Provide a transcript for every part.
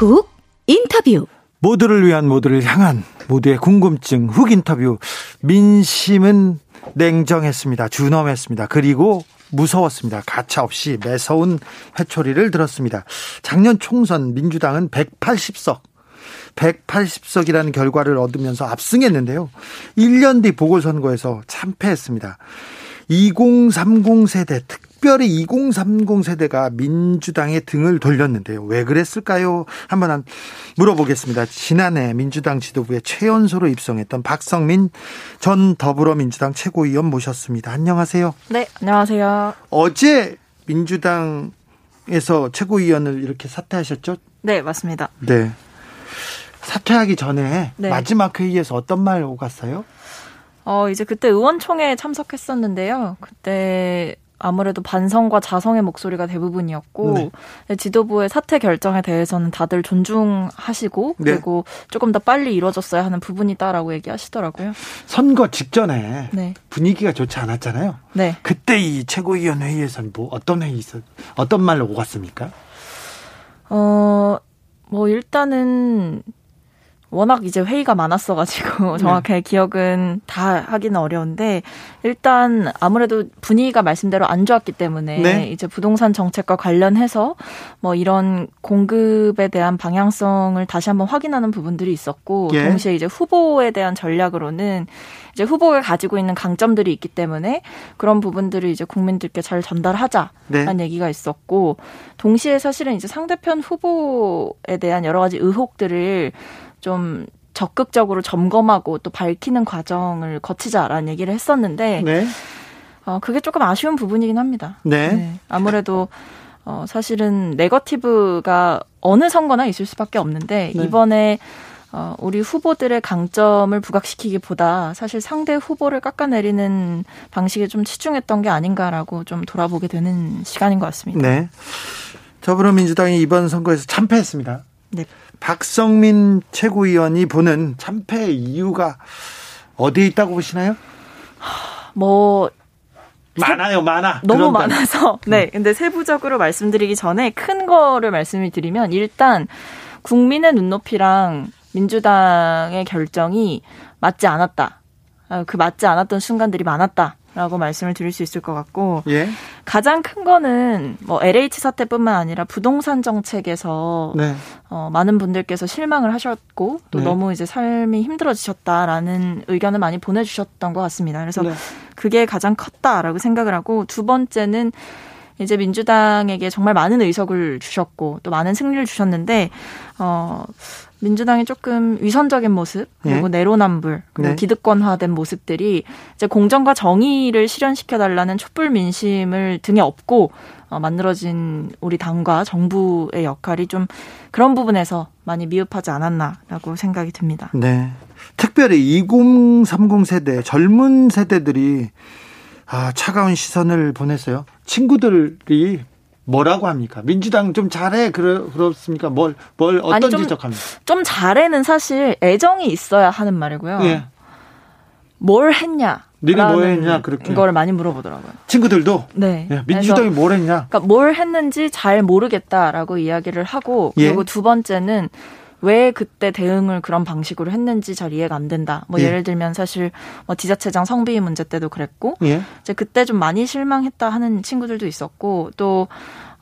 훅 인터뷰. 모두를 위한 모두를 향한 모두의 궁금증 훅 인터뷰. 민심은 냉정했습니다. 준엄했습니다. 그리고 무서웠습니다. 가차 없이 매서운 회초리를 들었습니다. 작년 총선 민주당은 180석 180석이라는 결과를 얻으면서 압승했는데요. 1년 뒤 보궐선거에서 참패했습니다. 2030 세대, 특 별히 2030 세대가 민주당의 등을 돌렸는데요. 왜 그랬을까요? 한번 물어보겠습니다. 지난해 민주당 지도부에 최연소로 입성했던 박성민 전 더불어민주당 최고위원 모셨습니다. 안녕하세요. 네, 안녕하세요. 어제 민주당에서 최고위원을 이렇게 사퇴하셨죠? 네, 맞습니다. 네. 사퇴하기 전에 네. 마지막 회의에서 어떤 말 오갔어요? 어, 이제 그때 의원총회에 참석했었는데요. 그때 아무래도 반성과 자성의 목소리가 대부분이었고 네. 지도부의 사퇴 결정에 대해서는 다들 존중하시고 네. 그리고 조금 더 빨리 이루어졌어야 하는 부분이다라고 얘기하시더라고요. 선거 직전에 네. 분위기가 좋지 않았잖아요. 네. 그때 이 최고위원 회의에서는 뭐 어떤 회의 있었 어떤 말로 오갔습니까? 어, 뭐 일단은 워낙 이제 회의가 많았어가지고 정확하게 네. 기억은 다 하기는 어려운데 일단 아무래도 분위기가 말씀대로 안 좋았기 때문에 네. 이제 부동산 정책과 관련해서 뭐 이런 공급에 대한 방향성을 다시 한번 확인하는 부분들이 있었고 예. 동시에 이제 후보에 대한 전략으로는 이제 후보가 가지고 있는 강점들이 있기 때문에 그런 부분들을 이제 국민들께 잘 전달하자라는 네. 얘기가 있었고 동시에 사실은 이제 상대편 후보에 대한 여러 가지 의혹들을 좀 적극적으로 점검하고 또 밝히는 과정을 거치자라는 얘기를 했었는데 네. 어, 그게 조금 아쉬운 부분이긴 합니다. 네. 네. 아무래도 어, 사실은 네거티브가 어느 선거나 있을 수밖에 없는데 네. 이번에 어, 우리 후보들의 강점을 부각시키기보다 사실 상대 후보를 깎아내리는 방식에 좀 치중했던 게 아닌가라고 좀 돌아보게 되는 시간인 것 같습니다. 네. 더불어민주당이 이번 선거에서 참패했습니다. 네. 박성민 최고위원이 보는 참패 이유가 어디에 있다고 보시나요? 뭐 많아요, 많아. 너무 많아서. 네. 근데 세부적으로 말씀드리기 전에 큰 거를 말씀을 드리면 일단 국민의 눈높이랑 민주당의 결정이 맞지 않았다. 아, 그 맞지 않았던 순간들이 많았다. 라고 말씀을 드릴 수 있을 것 같고 예? 가장 큰 거는 뭐 LH 사태뿐만 아니라 부동산 정책에서 네. 어, 많은 분들께서 실망을 하셨고 또 네. 너무 이제 삶이 힘들어지셨다라는 의견을 많이 보내주셨던 것 같습니다. 그래서 네. 그게 가장 컸다라고 생각을 하고 두 번째는 이제 민주당에게 정말 많은 의석을 주셨고 또 많은 승리를 주셨는데 어 민주당이 조금 위선적인 모습 그리고 네. 내로남불 그리고 네. 기득권화된 모습들이 이제 공정과 정의를 실현시켜 달라는 촛불 민심을 등에 업고 어, 만들어진 우리 당과 정부의 역할이 좀 그런 부분에서 많이 미흡하지 않았나라고 생각이 듭니다. 네. 특별히 2030 세대 젊은 세대들이 아, 차가운 시선을 보냈어요. 친구들이 뭐라고 합니까? 민주당 좀 잘해 그러, 그렇습니까? 뭘, 뭘 어떤 아니, 좀, 지적합니까? 좀 잘해는 사실 애정이 있어야 하는 말이고요. 예. 뭘 했냐? 니네 뭐 했냐 그렇게 이거를 많이 물어보더라고요. 친구들도 네. 예, 민주당이 뭘 했냐? 그러니까 뭘 했는지 잘 모르겠다라고 이야기를 하고 예. 그리고 두 번째는 왜 그때 대응을 그런 방식으로 했는지 잘 이해가 안 된다. 뭐 예. 를 들면 사실 뭐 지자체장 성비 문제 때도 그랬고 예. 이제 그때 좀 많이 실망했다 하는 친구들도 있었고 또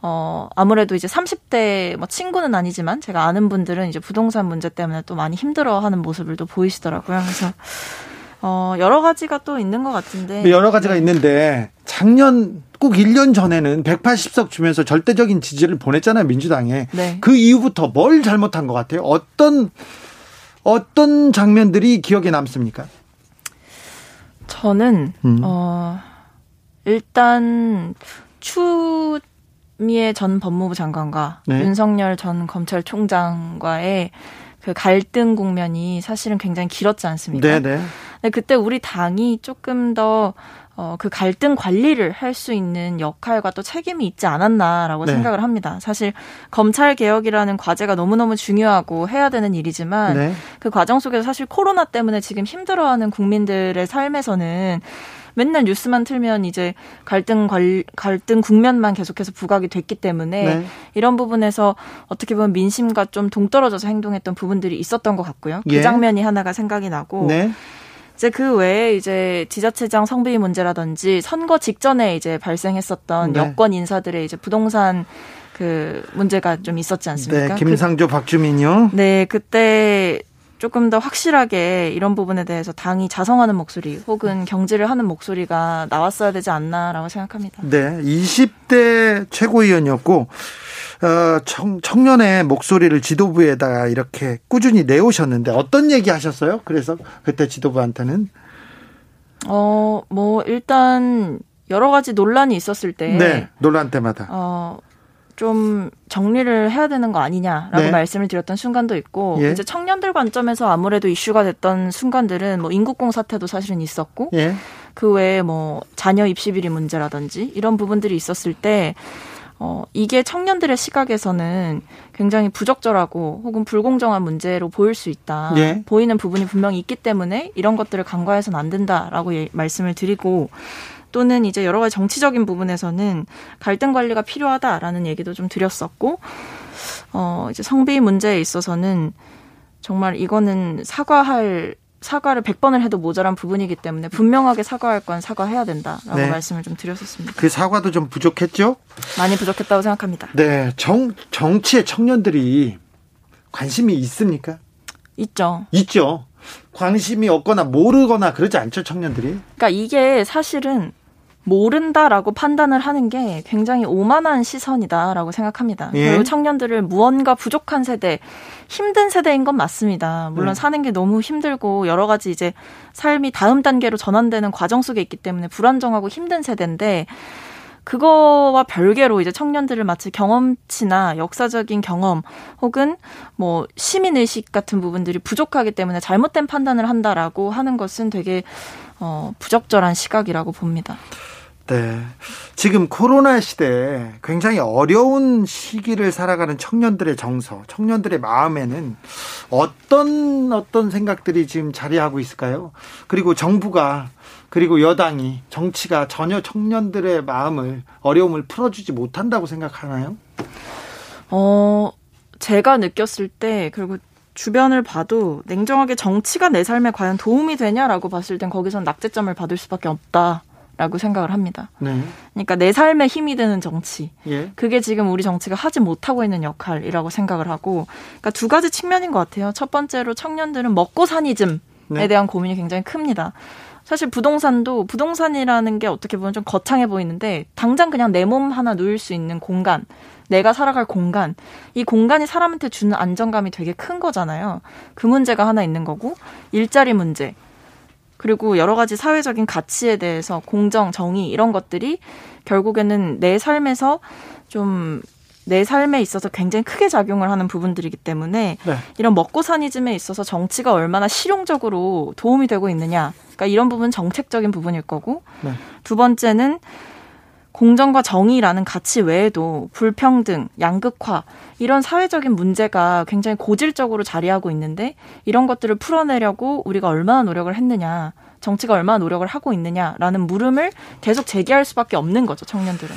어, 아무래도 이제 30대 뭐 친구는 아니지만 제가 아는 분들은 이제 부동산 문제 때문에 또 많이 힘들어 하는 모습을 또 보이시더라고요. 그래서 어, 여러 가지가 또 있는 것 같은데. 네, 여러 가지가 있는데 작년 꼭 1년 전에는 180석 주면서 절대적인 지지를 보냈잖아요, 민주당에. 네. 그 이후부터 뭘 잘못한 것 같아요? 어떤, 어떤 장면들이 기억에 남습니까? 저는, 음. 어, 일단, 추, 추미애 전 법무부 장관과 네. 윤석열 전 검찰총장과의 그 갈등 국면이 사실은 굉장히 길었지 않습니까? 네네. 네. 네, 그때 우리 당이 조금 더 어, 그 갈등 관리를 할 수 있는 역할과 또 책임이 있지 않았나라고 네. 생각을 합니다. 사실 검찰 개혁이라는 과제가 너무너무 중요하고 해야 되는 일이지만 네. 그 과정 속에서 사실 코로나 때문에 지금 힘들어하는 국민들의 삶에서는 맨날 뉴스만 틀면 이제 갈등 관 갈등 국면만 계속해서 부각이 됐기 때문에 네. 이런 부분에서 어떻게 보면 민심과 좀 동떨어져서 행동했던 부분들이 있었던 것 같고요. 그 예. 장면이 하나가 생각이 나고 네. 이제 그 외에 이제 지자체장 성비 문제라든지 선거 직전에 이제 발생했었던 네. 여권 인사들의 이제 부동산 그 문제가 좀 있었지 않습니까? 네, 김상조, 그, 박주민요. 네, 그때 조금 더 확실하게 이런 부분에 대해서 당이 자성하는 목소리 혹은 경질을 하는 목소리가 나왔어야 되지 않나라고 생각합니다. 네, 20대 최고위원이었고 어, 청, 청년의 목소리를 지도부에다가 이렇게 꾸준히 내오셨는데 어떤 얘기 하셨어요? 그래서 그때 지도부한테는 어, 뭐 일단 여러 가지 논란이 있었을 때 네, 논란 때마다 어, 좀 정리를 해야 되는 거 아니냐라고 네. 말씀을 드렸던 순간도 있고 예. 이제 청년들 관점에서 아무래도 이슈가 됐던 순간들은 뭐 인국공 사태도 사실은 있었고 예. 그 외에 뭐 자녀 입시 비리 문제라든지 이런 부분들이 있었을 때 어, 이게 청년들의 시각에서는 굉장히 부적절하고 혹은 불공정한 문제로 보일 수 있다. 예. 보이는 부분이 분명히 있기 때문에 이런 것들을 간과해서는 안 된다라고 예, 말씀을 드리고 또는 이제 여러 가지 정치적인 부분에서는 갈등 관리가 필요하다라는 얘기도 좀 드렸었고 어 이제 성비 문제에 있어서는 정말 이거는 사과할 사과를 100번을 해도 모자란 부분이기 때문에 분명하게 사과할 건 사과해야 된다라고 네. 말씀을 좀 드렸었습니다. 그 사과도 좀 부족했죠? 많이 부족했다고 생각합니다. 네, 정 정치의 청년들이 관심이 있습니까? 있죠. 있죠. 관심이 없거나 모르거나 그러지 않죠, 청년들이? 그러니까 이게 사실은 모른다라고 판단을 하는 게 굉장히 오만한 시선이다라고 생각합니다. 예. 그리고 청년들을 무언가 부족한 세대, 힘든 세대인 건 맞습니다. 물론 네. 사는 게 너무 힘들고 여러 가지 이제 삶이 다음 단계로 전환되는 과정 속에 있기 때문에 불안정하고 힘든 세대인데 그거와 별개로 이제 청년들을 마치 경험치나 역사적인 경험 혹은 뭐 시민 의식 같은 부분들이 부족하기 때문에 잘못된 판단을 한다라고 하는 것은 되게 어 부적절한 시각이라고 봅니다. 네. 지금 코로나 시대에 굉장히 어려운 시기를 살아가는 청년들의 정서, 청년들의 마음에는 어떤 어떤 생각들이 지금 자리하고 있을까요? 그리고 정부가 그리고 여당이 정치가 전혀 청년들의 마음을 어려움을 풀어주지 못한다고 생각하나요? 어, 제가 느꼈을 때 그리고 주변을 봐도 냉정하게 정치가 내 삶에 과연 도움이 되냐라고 봤을 땐 거기선 낙제점을 받을 수밖에 없다. 라고 생각을 합니다. 네. 그러니까 내 삶에 힘이 되는 정치. 예. 그게 지금 우리 정치가 하지 못하고 있는 역할이라고 생각을 하고, 그러니까 두 가지 측면인 것 같아요. 첫 번째로 청년들은 먹고 사니즘에 네. 대한 고민이 굉장히 큽니다. 사실 부동산도 부동산이라는 게 어떻게 보면 좀 거창해 보이는데 당장 그냥 내 몸 하나 누일 수 있는 공간, 내가 살아갈 공간, 이 공간이 사람한테 주는 안정감이 되게 큰 거잖아요. 그 문제가 하나 있는 거고 일자리 문제, 그리고 여러 가지 사회적인 가치에 대해서 공정, 정의 이런 것들이 결국에는 내 삶에서 좀 내 삶에 있어서 굉장히 크게 작용을 하는 부분들이기 때문에 네. 이런 먹고 사니즘에 있어서 정치가 얼마나 실용적으로 도움이 되고 있느냐. 그러니까 이런 부분 정책적인 부분일 거고 네. 두 번째는 공정과 정의라는 가치 외에도 불평등, 양극화 이런 사회적인 문제가 굉장히 고질적으로 자리하고 있는데 이런 것들을 풀어내려고 우리가 얼마나 노력을 했느냐, 정치가 얼마나 노력을 하고 있느냐라는 물음을 계속 제기할 수밖에 없는 거죠, 청년들은.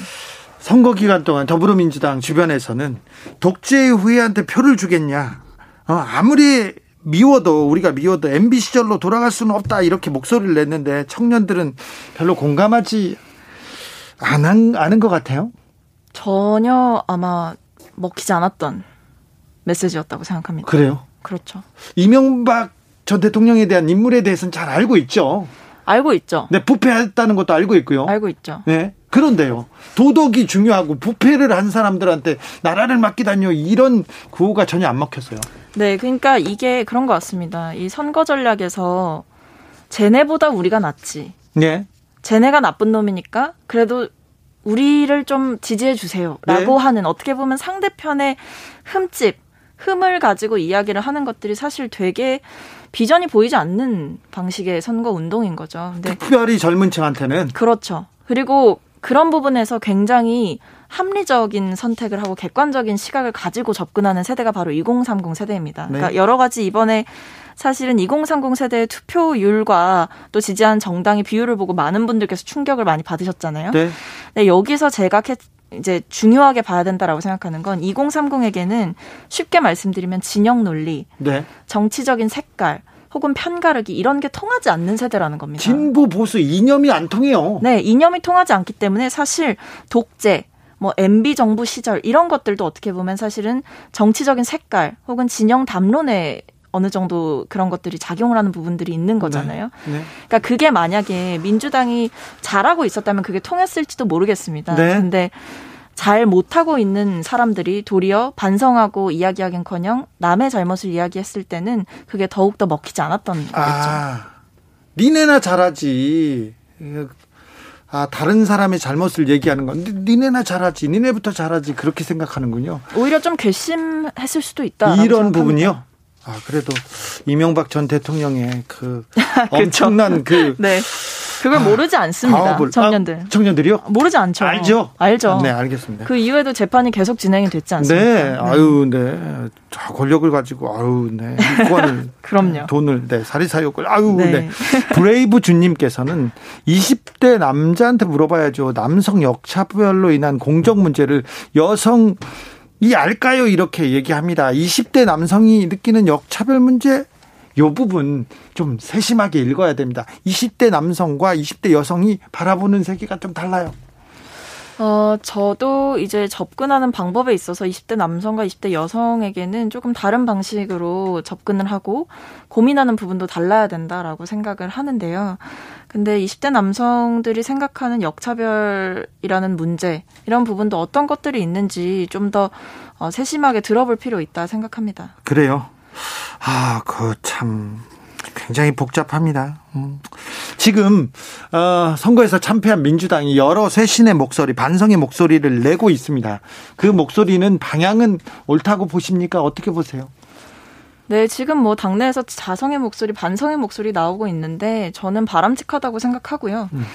선거 기간 동안 더불어민주당 주변에서는 독재 후예한테 표를 주겠냐. 어, 아무리 미워도 우리가 미워도 MB 시절로 돌아갈 수는 없다 이렇게 목소리를 냈는데 청년들은 별로 공감하지 않은, 않은 것 같아요? 전혀 아마 먹히지 않았던 메시지였다고 생각합니다. 그래요? 그렇죠. 이명박 전 대통령에 대한 인물에 대해서는 잘 알고 있죠. 알고 있죠. 네, 부패했다는 것도 알고 있고요. 알고 있죠. 네. 그런데요. 도덕이 중요하고 부패를 한 사람들한테 나라를 맡기다니요. 이런 구호가 전혀 안 먹혔어요. 네, 그러니까 이게 그런 것 같습니다. 이 선거 전략에서 쟤네보다 우리가 낫지. 네. 쟤네가 나쁜 놈이니까 그래도 우리를 좀 지지해 주세요라고 네. 하는 어떻게 보면 상대편의 흠집, 흠을 가지고 이야기를 하는 것들이 사실 되게 비전이 보이지 않는 방식의 선거 운동인 거죠. 근데 특별히 젊은 층한테는 그렇죠. 그리고 그런 부분에서 굉장히 합리적인 선택을 하고 객관적인 시각을 가지고 접근하는 세대가 바로 2030 세대입니다. 네. 그러니까 여러 가지 이번에 사실은 2030 세대의 투표율과 또 지지한 정당의 비율을 보고 많은 분들께서 충격을 많이 받으셨잖아요. 네. 네 여기서 제가 이제 중요하게 봐야 된다라고 생각하는 건 2030에게는 쉽게 말씀드리면 진영 논리, 네. 정치적인 색깔, 혹은 편가르기 이런 게 통하지 않는 세대라는 겁니다. 진보 보수 이념이 안 통해요. 네, 이념이 통하지 않기 때문에 사실 독재, 뭐 MB 정부 시절 이런 것들도 어떻게 보면 사실은 정치적인 색깔 혹은 진영 담론에 어느 정도 그런 것들이 작용을 하는 부분들이 있는 거잖아요. 네. 네. 그러니까 그게 만약에 민주당이 잘하고 있었다면 그게 통했을지도 모르겠습니다. 네. 근데 잘 못하고 있는 사람들이 도리어 반성하고 이야기하긴커녕 남의 잘못을 이야기했을 때는 그게 더욱더 먹히지 않았던 거죠. 아, 니네나 잘하지. 아, 다른 사람의 잘못을 얘기하는 건 니네나 잘하지, 니네부터 잘하지 그렇게 생각하는군요. 오히려 좀 괘씸했을 수도 있다. 이런 부분이요. 아, 그래도 이명박 전 대통령의 그 엄청난 그 네. 그걸 아, 모르지 않습니다. 아, 청년들. 아, 청년들이요? 모르지 않죠. 알죠? 알죠. 네, 알겠습니다. 그 이후에도 재판이 계속 진행이 됐지 않습니까? 네, 네. 아유, 네. 자, 권력을 가지고, 아유, 네. 이권을. 그럼요. 돈을, 네. 사리사욕을, 아유, 네. 네. 브레이브 주님께서는 20대 남자한테 물어봐야죠. 남성 역차별로 인한 공정 문제를 여성, 이 알까요? 이렇게 얘기합니다. 20대 남성이 느끼는 역차별 문제 요 부분 좀 세심하게 읽어야 됩니다. 20대 남성과 20대 여성이 바라보는 세계가 좀 달라요. 어, 저도 이제 접근하는 방법에 있어서 20대 남성과 20대 여성에게는 조금 다른 방식으로 접근을 하고 고민하는 부분도 달라야 된다라고 생각을 하는데요. 근데 20대 남성들이 생각하는 역차별이라는 문제, 이런 부분도 어떤 것들이 있는지 좀더 어, 세심하게 들어볼 필요 있다 생각합니다. 그래요. 아, 그 참 굉장히 복잡합니다. 음. 지금 어, 선거에서 참패한 민주당이 여러 쇄신의 목소리, 반성의 목소리를 내고 있습니다. 그 목소리는 방향은 옳다고 보십니까? 어떻게 보세요? 네, 지금 뭐 당내에서 자성의 목소리, 반성의 목소리 나오고 있는데 저는 바람직하다고 생각하고요. 음.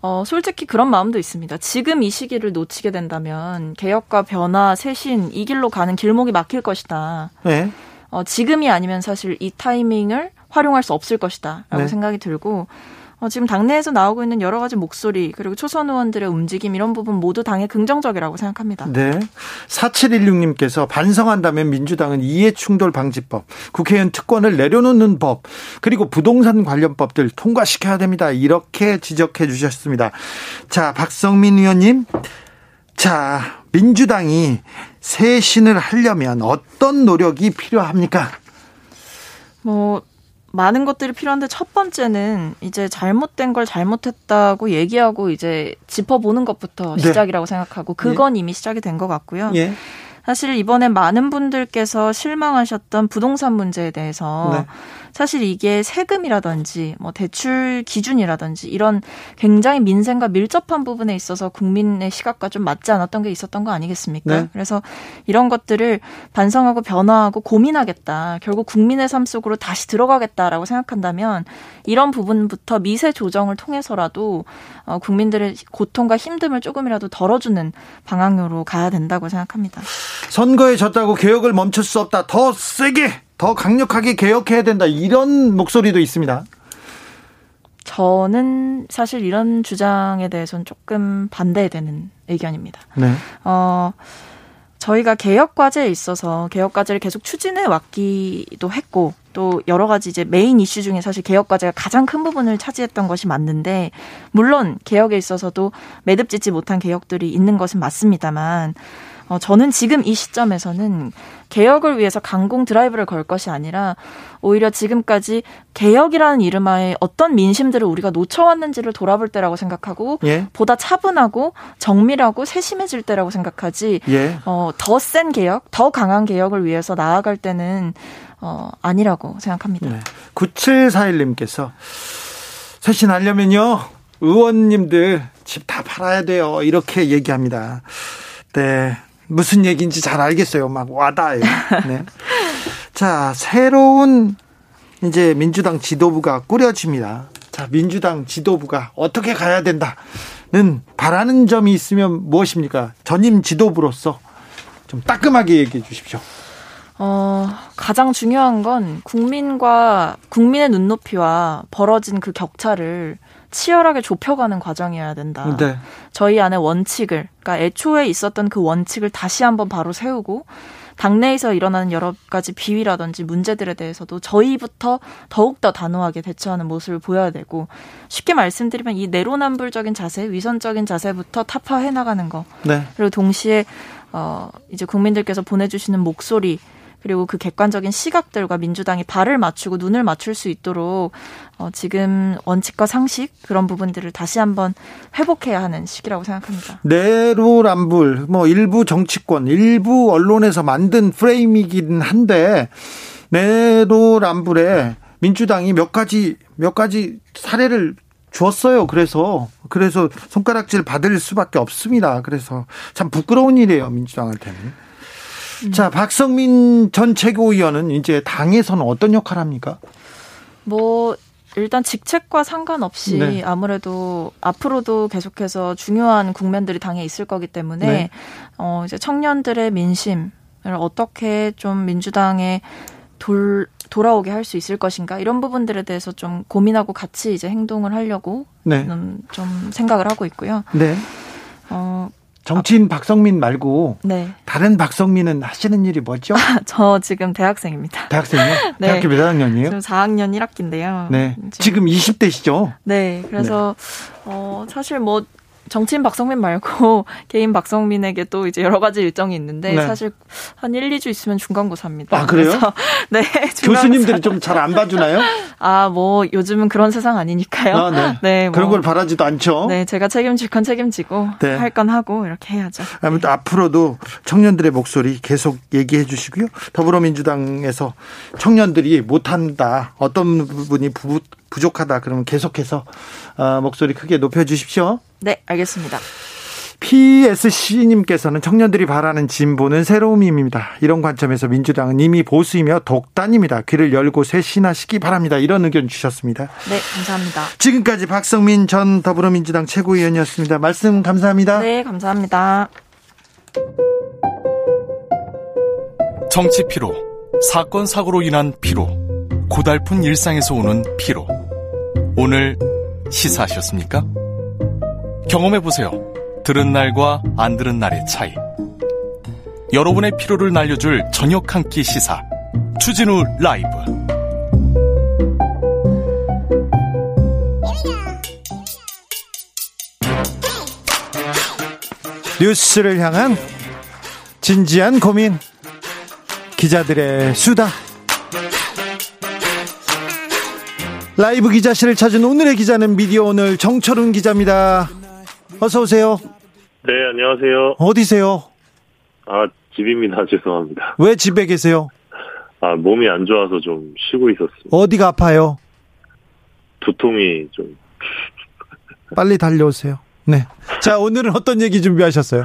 어, 솔직히 그런 마음도 있습니다. 지금 이 시기를 놓치게 된다면 개혁과 변화, 쇄신 이 길로 가는 길목이 막힐 것이다. 네. 어, 지금이 아니면 사실 이 타이밍을 활용할 수 없을 것이다라고 네. 생각이 들고 어, 지금 당내에서 나오고 있는 여러 가지 목소리 그리고 초선 의원들의 움직임 이런 부분 모두 당에 긍정적이라고 생각합니다. 네. 4716님께서 반성한다면 민주당은 이해충돌 방지법, 국회의원 특권을 내려놓는 법, 그리고 부동산 관련 법들 통과시켜야 됩니다. 이렇게 지적해 주셨습니다. 자, 박성민 의원님. 자, 민주당이 쇄신을 하려면 어떤 노력이 필요합니까? 뭐 많은 것들이 필요한데 첫 번째는 이제 잘못된 걸 잘못했다고 얘기하고 이제 짚어보는 것부터 네. 시작이라고 생각하고 그건 예. 이미 시작이 된 것 같고요. 예. 사실 이번에 많은 분들께서 실망하셨던 부동산 문제에 대해서 네. 사실 이게 세금이라든지 뭐 대출 기준이라든지 이런 굉장히 민생과 밀접한 부분에 있어서 국민의 시각과 좀 맞지 않았던 게 있었던 거 아니겠습니까? 네. 그래서 이런 것들을 반성하고 변화하고 고민하겠다. 결국 국민의 삶 속으로 다시 들어가겠다라고 생각한다면 이런 부분부터 미세 조정을 통해서라도 어, 국민들의 고통과 힘듦을 조금이라도 덜어주는 방향으로 가야 된다고 생각합니다. 선거에 졌다고 개혁을 멈출 수 없다. 더 세게 더 강력하게 개혁해야 된다. 이런 목소리도 있습니다. 저는 사실 이런 주장에 대해서는 조금 반대되는 의견입니다. 네. 어, 저희가 개혁 과제에 있어서 개혁 과제를 계속 추진해 왔기도 했고 또 여러 가지 이제 메인 이슈 중에 사실 개혁 과제가 가장 큰 부분을 차지했던 것이 맞는데 물론 개혁에 있어서도 매듭짓지 못한 개혁들이 있는 것은 맞습니다만 어, 저는 지금 이 시점에서는 개혁을 위해서 강공 드라이브를 걸 것이 아니라 오히려 지금까지 개혁이라는 이름하에 어떤 민심들을 우리가 놓쳐왔는지를 돌아볼 때라고 생각하고 예. 보다 차분하고 정밀하고 세심해질 때라고 생각하지 예. 어, 더 센 개혁, 더 강한 개혁을 위해서 나아갈 때는 어, 아니라고 생각합니다. 네. 9741님께서 쇄신하려면요 의원님들 집 다 팔아야 돼요. 이렇게 얘기합니다. 네. 무슨 얘기인지 잘 알겠어요. 막 와닿아요. 네. 자, 새로운 이제 민주당 지도부가 꾸려집니다. 자, 민주당 지도부가 어떻게 가야 된다는 바라는 점이 있으면 무엇입니까? 전임 지도부로서 좀 따끔하게 얘기해 주십시오. 어, 가장 중요한 건 국민과 국민의 눈높이와 벌어진 그 격차를 치열하게 좁혀가는 과정이어야 된다. 네. 저희 안에 원칙을, 그러니까 애초에 있었던 그 원칙을 다시 한번 바로 세우고 당내에서 일어나는 여러 가지 비위라든지 문제들에 대해서도 저희부터 더욱더 단호하게 대처하는 모습을 보여야 되고 쉽게 말씀드리면 이 내로남불적인 자세, 위선적인 자세부터 타파해 나가는 거. 네. 그리고 동시에 어 이제 국민들께서 보내주시는 목소리 그리고 그 객관적인 시각들과 민주당이 발을 맞추고 눈을 맞출 수 있도록 어, 지금 원칙과 상식 그런 부분들을 다시 한번 회복해야 하는 시기라고 생각합니다. 내로남불 뭐 일부 정치권 일부 언론에서 만든 프레임이긴 한데 내로남불에 민주당이 몇 가지 몇 가지 사례를 주었어요. 그래서 그래서 손가락질 받을 수밖에 없습니다. 그래서 참 부끄러운 일이에요 민주당한테는. 음. 자, 박성민 전 최고위원은 이제 당에서는 어떤 역할 합니까? 뭐 일단 직책과 상관없이 네. 아무래도 앞으로도 계속해서 중요한 국면들이 당에 있을 거기 때문에 네. 어 이제 청년들의 민심을 어떻게 좀 민주당에 돌 돌아오게 할 수 있을 것인가 이런 부분들에 대해서 좀 고민하고 같이 이제 행동을 하려고 네. 좀 생각을 하고 있고요. 네. 어 정치인 박성민 말고 네. 다른 박성민은 하시는 일이 뭐죠? 저 지금 대학생입니다. 대학생이요? 네. 대학교 몇 학년이에요? 지금 4학년 1학기인데요. 네. 지금, 지금 20대시죠? 네. 그래서 네. 어 사실 뭐 정치인 박성민 말고 개인 박성민에게 또 이제 여러 가지 일정이 있는데 네. 사실 한 1, 2주 있으면 중간고사입니다. 아, 그래요? 네. 교수님들이 좀 잘 안 봐주나요? 아, 뭐 요즘은 그런 세상 아니니까요. 아, 네. 네 뭐, 그런 걸 바라지도 않죠. 네, 제가 책임질 건 책임지고 네. 할건 하고 이렇게 해야죠. 아무튼 앞으로도 청년들의 목소리 계속 얘기해 주시고요. 더불어민주당에서 청년들이 못한다. 어떤 부분이 부, 부족하다. 그러면 계속해서 어, 목소리 크게 높여 주십시오. 네, 알겠습니다. PSC님께서는 청년들이 바라는 진보는 새로움입니다. 이런 관점에서 민주당은 이미 보수이며 독단입니다. 귀를 열고 쇄신하시기 바랍니다. 이런 의견 주셨습니다. 네, 감사합니다. 지금까지 박성민 전 더불어민주당 최고위원이었습니다. 말씀 감사합니다. 네, 감사합니다. 정치 피로, 사건 사고로 인한 피로, 고달픈 일상에서 오는 피로. 오늘 시사하셨습니까? 경험해보세요. 들은 날과 안 들은 날의 차이. 여러분의 피로를 날려줄 저녁 한 끼 시사. 추진우 라이브. 뉴스를 향한 진지한 고민. 기자들의 수다. 라이브 기자실을 찾은 오늘의 기자는 미디어 오늘 정철훈 기자입니다. 어서 오세요. 네, 안녕하세요. 어디세요? 아, 집입니다. 죄송합니다. 왜 집에 계세요? 아, 몸이 안 좋아서 좀 쉬고 있었습니다. 어디가 아파요? 두통이 좀. 빨리 달려오세요. 네. 자, 오늘은 어떤 얘기 준비하셨어요?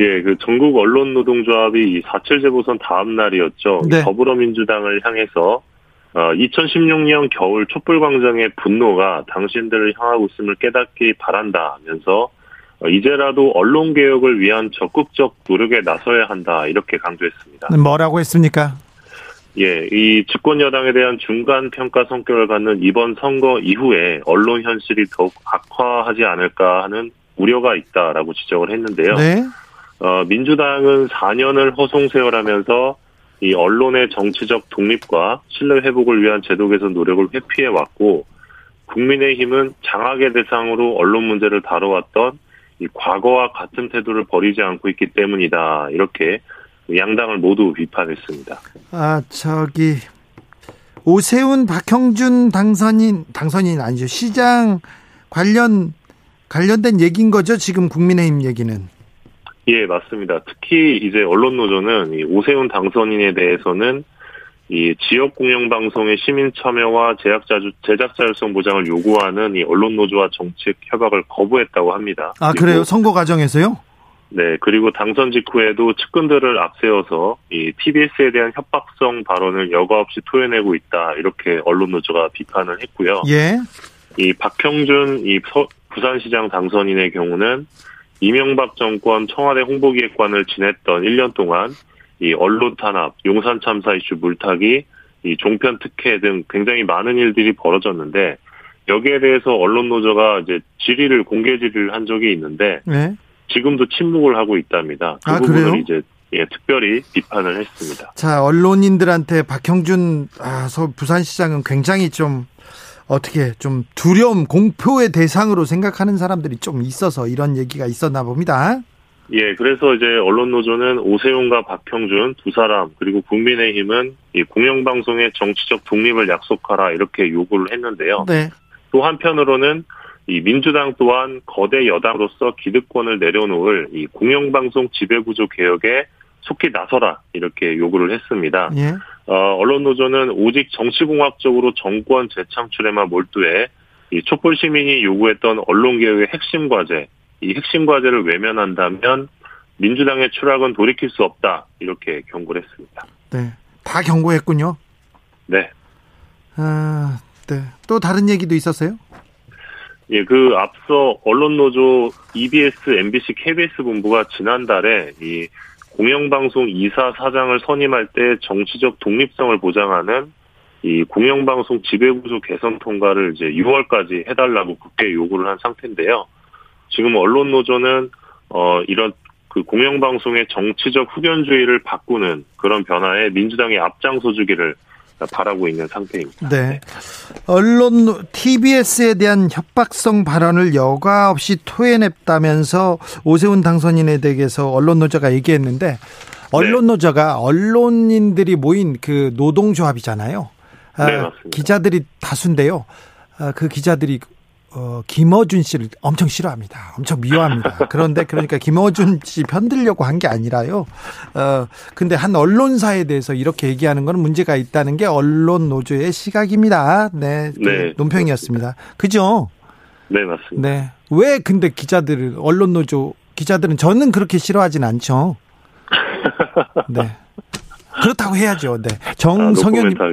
예, 그 전국 언론 노동조합이 4.7 재보선 다음 날이었죠. 네. 더불어민주당을 향해서 2016년 어, 겨울 촛불광장의 분노가 당신들을 향하고 있음을 깨닫기 바란다 하면서 어, 이제라도 언론 개혁을 위한 적극적 노력에 나서야 한다 이렇게 강조했습니다. 뭐라고 했습니까? 예, 이 집권 여당에 대한 중간 평가 성격을 갖는 이번 선거 이후에 언론 현실이 더욱 악화하지 않을까 하는 우려가 있다라고 지적을 했는데요. 네. 어, 민주당은 4년을 허송 세월하면서 이 언론의 정치적 독립과 신뢰 회복을 위한 제도 개선 노력을 회피해 왔고 국민의힘은 장악의 대상으로 언론 문제를 다뤄왔던 이 과거와 같은 태도를 버리지 않고 있기 때문이다. 이렇게 양당을 모두 비판했습니다. 아, 저기 오세훈 박형준 당선인 당선인 아니죠. 시장 관련 관련된 얘기인 거죠. 지금 국민의힘 얘기는. 예, 맞습니다. 특히 이제 언론노조는 이 오세훈 당선인에 대해서는 이 지역 공영 방송의 시민 참여와 제작자 제작자율성 보장을 요구하는 이 언론 노조와 정책 협약을 거부했다고 합니다. 아 그래요? 선거 과정에서요? 네, 그리고 당선 직후에도 측근들을 앞세워서 이 TBS에 대한 협박성 발언을 여과 없이 토해내고 있다 이렇게 언론 노조가 비판을 했고요. 예. 이 박형준 이 부산시장 당선인의 경우는 이명박 정권 청와대 홍보기획관을 지냈던 1년 동안 이 언론 탄압, 용산 참사 이슈 물타기, 이 종편 특혜 등 굉장히 많은 일들이 벌어졌는데 여기에 대해서 언론 노조가 이제 질의를 공개 질의를 한 적이 있는데 네. 지금도 침묵을 하고 있답니다. 그 아, 부분을 그래요? 이제 예, 특별히 비판을 했습니다. 자, 언론인들한테 박형준 아, 서 부산시장은 굉장히 좀 어떻게 좀 두려움, 공포의 대상으로 생각하는 사람들이 좀 있어서 이런 얘기가 있었나 봅니다. 예, 그래서 이제 언론 노조는 오세훈과 박형준 두 사람 그리고 국민의힘은 이 공영방송의 정치적 독립을 약속하라 이렇게 요구를 했는데요. 네. 또 한편으로는 이 민주당 또한 거대 여당으로서 기득권을 내려놓을 이 공영방송 지배구조 개혁에 속히 나서라 이렇게 요구를 했습니다. 예. 어, 언론 노조는 오직 정치공학적으로 정권 재창출에만 몰두해 이 촛불 시민이 요구했던 언론 개혁의 핵심 과제, 이 핵심 과제를 외면한다면 민주당의 추락은 돌이킬 수 없다 이렇게 경고를 했습니다. 네, 다 경고했군요. 네. 아, 네. 또 다른 얘기도 있었어요? 예, 그 앞서 언론 노조 EBS, MBC, KBS 본부가 지난달에 이 공영방송 이사 사장을 선임할 때 정치적 독립성을 보장하는 이 공영방송 지배구조 개선 통과를 이제 6월까지 해달라고 국회에 요구를 한 상태인데요. 지금 언론 노조는 어 이런 그 공영방송의 정치적 흡연주의를 바꾸는 그런 변화에 민주당이 앞장서주기를 바라고 있는 상태입니다. 네. 언론 TBS에 대한 협박성 발언을 여과 없이 토해냈다면서 오세훈 당선인에 대해서 언론 노조가 얘기했는데 언론 노조가 언론인들이 모인 그 노동조합이잖아요. 아, 네, 맞습니다. 기자들이 다수인데요. 아, 그 기자들이 어, 김어준 씨를 엄청 싫어합니다. 엄청 미워합니다. 그런데 그러니까 김어준 씨 편들려고 한 게 아니라요. 어, 근데 한 언론사에 대해서 이렇게 얘기하는 건 문제가 있다는 게 언론 노조의 시각입니다. 네. 그 네. 논평이었습니다. 그죠? 네, 맞습니다. 네. 왜 근데 기자들, 언론 노조 기자들은 저는 그렇게 싫어하진 않죠. 네. 그렇다고 해야죠. 네. 정성현 아,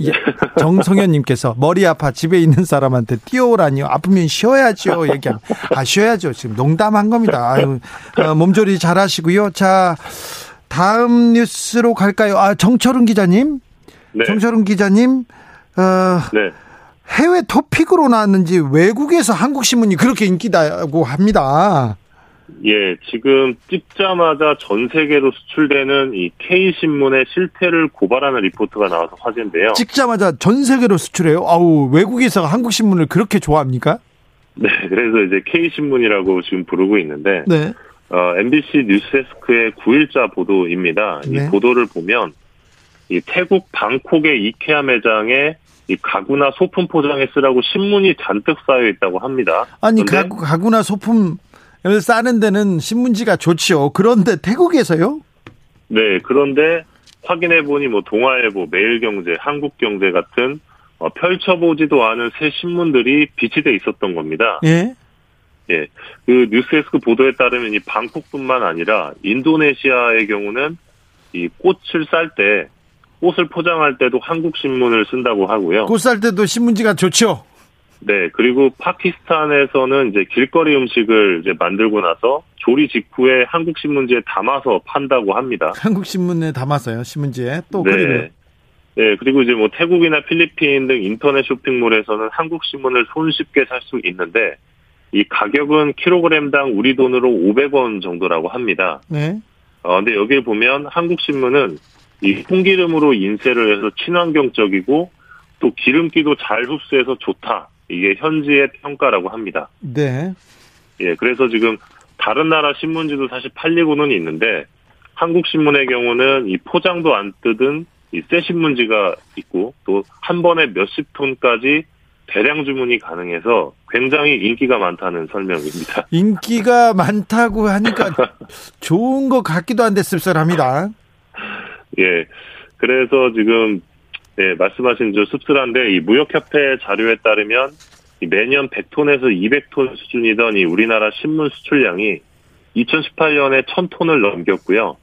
예, 정성현님께서 머리 아파 집에 있는 사람한테 뛰어오라니요. 아프면 쉬어야죠. 얘기하면 아 쉬어야죠. 지금 농담한 겁니다. 아유, 어, 몸조리 잘하시고요. 자 다음 뉴스로 갈까요? 아 정철은 기자님. 네. 정철은 기자님. 어, 네. 해외 토픽으로 나왔는지 외국에서 한국 신문이 그렇게 인기다고 합니다. 예, 지금 찍자마자 전 세계로 수출되는 이 K신문의 실태를 고발하는 리포트가 나와서 화제인데요. 찍자마자 전 세계로 수출해요? 아우, 외국에서 한국 신문을 그렇게 좋아합니까? 네, 그래서 이제 K신문이라고 지금 부르고 있는데, 네. 어, MBC 뉴스데스크의 9일자 보도입니다. 네. 이 보도를 보면, 이 태국 방콕의 이케아 매장에 이 가구나 소품 포장에 쓰라고 신문이 잔뜩 쌓여 있다고 합니다. 아니, 가구, 가구나 소품 싸는 데는 신문지가 좋지요. 그런데 태국에서요? 네, 그런데 확인해 보니 뭐 동아일보, 매일경제, 한국경제 같은 어, 펼쳐보지도 않은 새 신문들이 비치돼 있었던 겁니다. 예. 예. 그 뉴스데스크 보도에 따르면 이 방콕뿐만 아니라 인도네시아의 경우는 이 꽃을 쌀 때 꽃을 포장할 때도 한국 신문을 쓴다고 하고요. 꽃 쌀 때도 신문지가 좋죠. 네, 그리고 파키스탄에서는 이제 길거리 음식을 이제 만들고 나서 조리 직후에 한국 신문지에 담아서 판다고 합니다. 한국 신문에 담아서요, 신문지에 또 네. 그리고 네, 그리고 이제 뭐 태국이나 필리핀 등 인터넷 쇼핑몰에서는 한국 신문을 손쉽게 살 수 있는데 이 가격은 킬로그램당 우리 돈으로 500원 정도라고 합니다. 네. 어, 근데 여기에 보면 한국 신문은 이 콩기름으로 인쇄를 해서 친환경적이고 또 기름기도 잘 흡수해서 좋다. 이게 현지의 평가라고 합니다. 네. 예, 그래서 지금 다른 나라 신문지도 사실 팔리고는 있는데 한국 신문의 경우는 이 포장도 안 뜯은 이 새 신문지가 있고 또 한 번에 몇십 톤까지 대량 주문이 가능해서 굉장히 인기가 많다는 설명입니다. 인기가 많다고 하니까 좋은 것 같기도 한데 씁쓸합니다. 예. 그래서 지금 네, 말씀하신 저 씁쓸한데 이 무역협회 자료에 따르면 매년 100톤에서 200톤 수준이던 이 우리나라 신문 수출량이 2018년에 1000톤을 넘겼고요.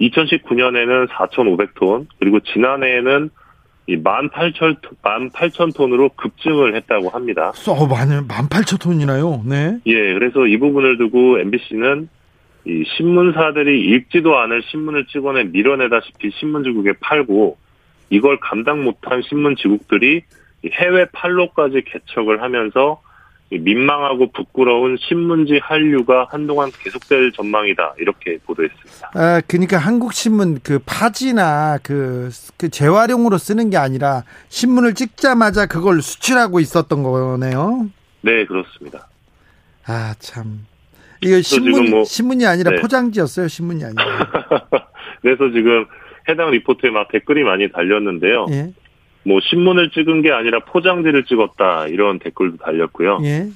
2019년에는 4,500톤, 그리고 지난해에는 이 18,000, 18,000톤으로 급증을 했다고 합니다. 어, 많이 18,000톤이나요? 네. 예, 그래서 이 부분을 두고 MBC는 이 신문사들이 읽지도 않을 신문을 찍어내 밀어내다시피 신문지국에 팔고 이걸 감당 못한 신문 지국들이 해외 팔로까지 개척을 하면서 민망하고 부끄러운 신문지 한류가 한동안 계속될 전망이다 이렇게 보도했습니다. 아, 그러니까 한국 신문 그 파지나 그, 그 재활용으로 쓰는 게 아니라 신문을 찍자마자 그걸 수출하고 있었던 거네요. 네, 그렇습니다. 아 참. 이거 신문 뭐, 신문이 아니라 네. 포장지였어요. 신문이 아니라. 그래서 지금 해당 리포트에 막 댓글이 많이 달렸는데요. 예. 뭐 신문을 찍은 게 아니라 포장지를 찍었다 이런 댓글도 달렸고요. 예.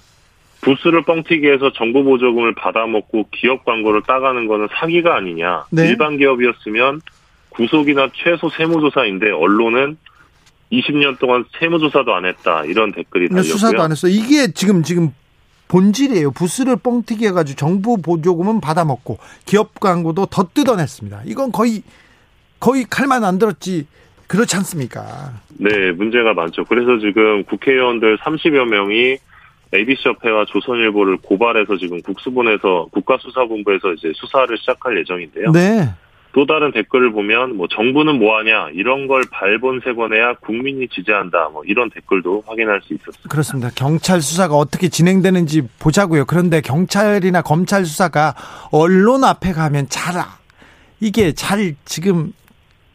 부스를 뻥튀기 해서 정부 보조금을 받아먹고 기업 광고를 따가는 거는 사기가 아니냐. 네. 일반 기업이었으면 구속이나 최소 세무조사인데 언론은 20년 동안 세무조사도 안 했다 이런 댓글이 달렸고요. 수사도 안 했어. 이게 지금 지금 본질이에요. 부스를 뻥튀기 해가지고 정부 보조금은 받아먹고 기업 광고도 더 뜯어냈습니다. 이건 거의 거의 칼만 안 들었지 그렇지 않습니까? 네, 문제가 많죠. 그래서 지금 국회의원들 30여 명이 ABC협회와 조선일보를 고발해서 지금 국수본에서 국가수사본부에서 이제 수사를 시작할 예정인데요. 네. 또 다른 댓글을 보면 뭐 정부는 뭐하냐 이런 걸 발본색원해야 국민이 지지한다 뭐 이런 댓글도 확인할 수 있었습니다. 그렇습니다. 경찰 수사가 어떻게 진행되는지 보자고요. 그런데 경찰이나 검찰 수사가 언론 앞에 가면 잘 이게 잘 지금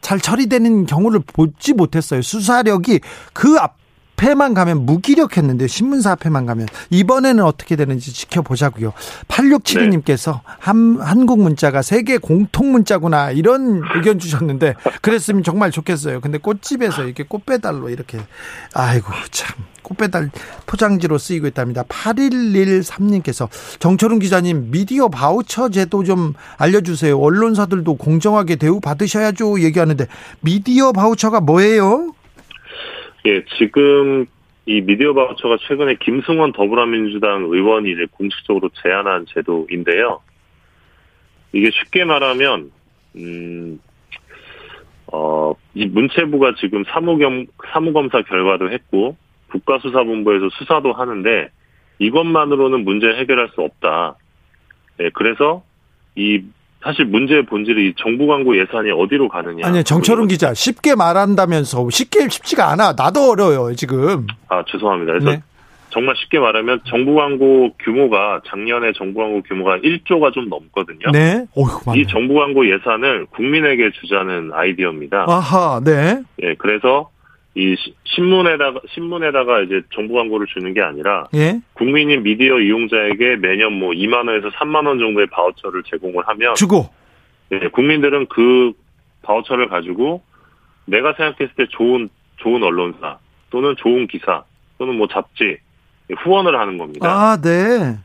잘 처리되는 경우를 보지 못했어요. 수사력이 그 앞 에만 가면 무기력했는데 신문사 앞에만 가면 이번에는 어떻게 되는지 지켜보자고요. 8672님께서 한, 한국 문자가 세계 공통 문자구나 이런 의견 주셨는데 그랬으면 정말 좋겠어요. 근데 꽃집에서 이렇게 꽃배달로 이렇게 아이고 참 꽃배달 포장지로 쓰이고 있답니다. 8113님께서 정철웅 기자님 미디어 바우처 제도 좀 알려주세요. 언론사들도 공정하게 대우 받으셔야죠. 얘기하는데 미디어 바우처가 뭐예요? 예, 지금 이 미디어 바우처가 최근에 김승원 더불어민주당 의원이 이제 공식적으로 제안한 제도인데요. 이게 쉽게 말하면 음, 어, 이 문체부가 지금 사무겸 사무검사 결과도 했고 국가수사본부에서 수사도 하는데 이것만으로는 문제 해결할 수 없다. 네, 그래서 이 사실 문제의 본질이 정부 광고 예산이 어디로 가느냐. 아니 정철웅 기자 쉽게 말한다면서 쉽게 쉽지가 않아. 나도 어려요 지금. 아 죄송합니다. 그래서 네. 정말 쉽게 말하면 정부 광고 규모가 작년에 정부 광고 규모가 1조가 좀 넘거든요. 네. 어휴, 이 정부 광고 예산을 국민에게 주자는 아이디어입니다. 아하, 네. 예, 그래서 이 신문에다가 신문에다가 이제 정부 광고를 주는 게 아니라 예? 국민인 미디어 이용자에게 매년 뭐 2만 원에서 3만 원 정도의 바우처를 제공을 하면 주고 예, 국민들은 그 바우처를 가지고 내가 생각했을 때 좋은 좋은 언론사 또는 좋은 기사 또는 뭐 잡지 후원을 하는 겁니다. 아, 네.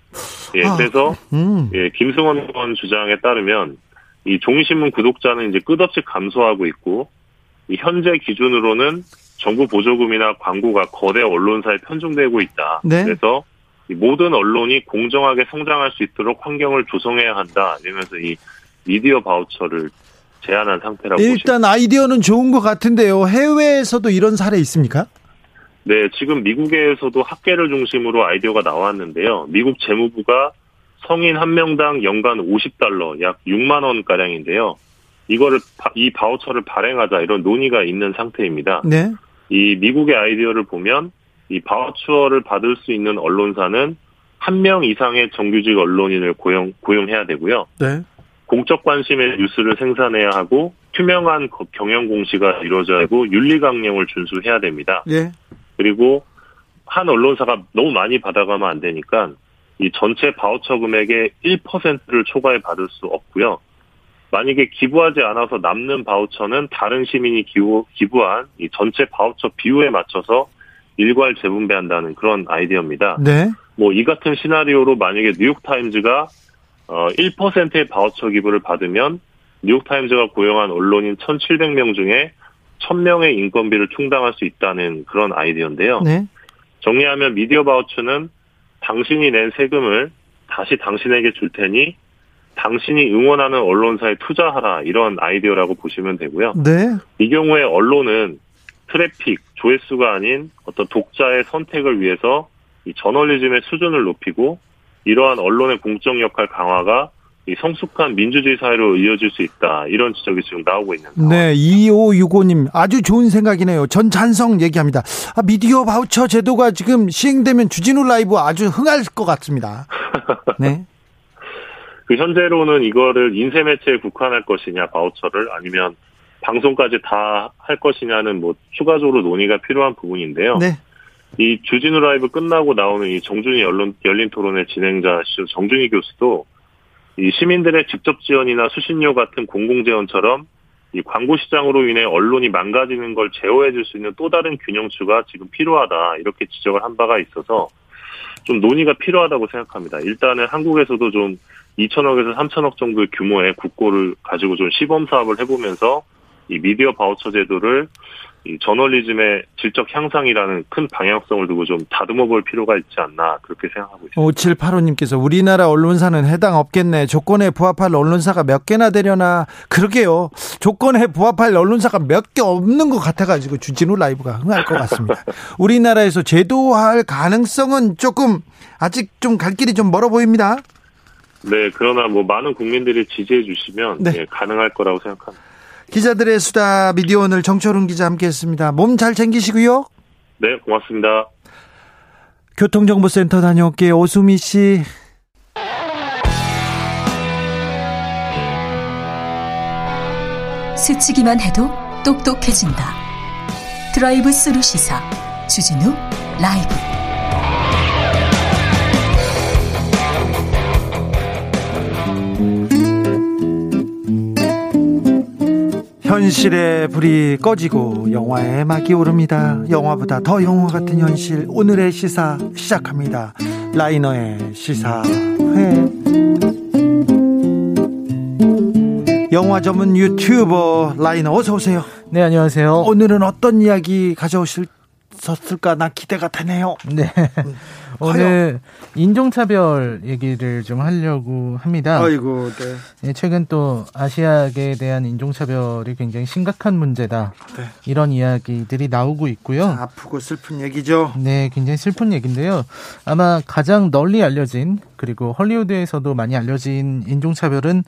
예, 아, 그래서 음. 예, 김승원 의원 주장에 따르면 이 종이신문 구독자는 이제 끝없이 감소하고 있고 현재 기준으로는 정부 보조금이나 광고가 거대 언론사에 편중되고 있다. 네. 그래서 모든 언론이 공정하게 성장할 수 있도록 환경을 조성해야 한다. 이러면서 이 미디어 바우처를 제안한 상태라고 일단 보시면. 아이디어는 좋은 것 같은데요. 해외에서도 이런 사례 있습니까? 네, 지금 미국에서도 학계를 중심으로 아이디어가 나왔는데요. 미국 재무부가 성인 한 명당 연간 50달러, 약 6만 원 가량인데요. 이거를 이 바우처를 발행하자 이런 논의가 있는 상태입니다. 네. 이 미국의 아이디어를 보면 이 바우처를 받을 수 있는 언론사는 한 명 이상의 정규직 언론인을 고용 고용해야 되고요. 네. 공적 관심의 뉴스를 생산해야 하고 투명한 경영 공시가 이루어져야 하고 윤리 강령을 준수해야 됩니다. 네. 그리고 한 언론사가 너무 많이 받아가면 안 되니까 이 전체 바우처 금액의 1%를 초과해 받을 수 없고요. 만약에 기부하지 않아서 남는 바우처는 다른 시민이 기부, 기부한 이 전체 바우처 비율에 맞춰서 일괄 재분배한다는 그런 아이디어입니다. 네. 뭐 이 같은 시나리오로 만약에 뉴욕타임즈가 어 1%의 바우처 기부를 받으면 뉴욕타임즈가 고용한 언론인 1,700명 중에 1000명의 인건비를 충당할 수 있다는 그런 아이디어인데요. 네. 정리하면 미디어 바우처는 당신이 낸 세금을 다시 당신에게 줄 테니 당신이 응원하는 언론사에 투자하라 이런 아이디어라고 보시면 되고요. 네. 이 경우에 언론은 트래픽, 조회수가 아닌 어떤 독자의 선택을 위해서 이 저널리즘의 수준을 높이고 이러한 언론의 공적 역할 강화가 이 성숙한 민주주의 사회로 이어질 수 있다. 이런 지적이 지금 나오고 있는 상황. 네, 2565님 아주 좋은 생각이네요. 전 찬성 얘기합니다. 아, 미디어 바우처 제도가 지금 시행되면 주진우 라이브 아주 흥할 것 같습니다. 네. 그 현재로는 이거를 인쇄 매체에 국한할 것이냐 바우처를 아니면 방송까지 다 할 것이냐는 뭐 추가적으로 논의가 필요한 부분인데요. 네. 이 주진우 라이브 끝나고 나오는 이 정준희 언론 열린 토론의 진행자 정준희 교수도 이 시민들의 직접 지원이나 수신료 같은 공공 재원처럼 이 광고 시장으로 인해 언론이 망가지는 걸 제어해 줄 수 있는 또 다른 균형추가 지금 필요하다 이렇게 지적을 한 바가 있어서 좀 논의가 필요하다고 생각합니다. 일단은 한국에서도 좀 2천억에서 3천억 정도의 규모의 국고를 가지고 좀 시범 사업을 해보면서 이 미디어 바우처 제도를 이 저널리즘의 질적 향상이라는 큰 방향성을 두고 좀 다듬어 볼 필요가 있지 않나 그렇게 생각하고 있습니다. 5785님께서 우리나라 언론사는 해당 없겠네. 조건에 부합할 언론사가 몇 개나 되려나. 그러게요. 조건에 부합할 언론사가 몇 개 없는 것 같아가지고 주진우 라이브가 흥할 것 같습니다. 우리나라에서 제도화할 가능성은 조금 아직 좀 갈 길이 좀 멀어 보입니다. 네, 그러나 뭐 많은 국민들이 지지해 주시면 네. 예, 가능할 거라고 생각합니다. 기자들의 수다 미디어 오늘 정철훈 기자 함께했습니다. 몸 잘 챙기시고요. 네, 고맙습니다. 교통정보센터 다녀올게요. 오수미 씨. 스치기만 해도 똑똑해진다. 드라이브 스루 시사 주진우 라이브. 현실의 불이 꺼지고 영화의 막이 오릅니다. 영화보다 더 영화 같은 현실 오늘의 시사 시작합니다. 라이너의 시사회 영화 전문 유튜버 라이너 어서 오세요. 네 안녕하세요. 오늘은 어떤 이야기 가져오실 섰을까 나 기대가 되네요. 네. 음. 오늘 인종차별 얘기를 좀 하려고 합니다. 아이고, 네. 네. 최근 또 아시아계에 대한 인종차별이 굉장히 심각한 문제다. 네. 이런 이야기들이 나오고 있고요. 아프고 슬픈 얘기죠. 네, 굉장히 슬픈 얘기인데요. 아마 가장 널리 알려진 그리고 헐리우드에서도 많이 알려진 인종차별은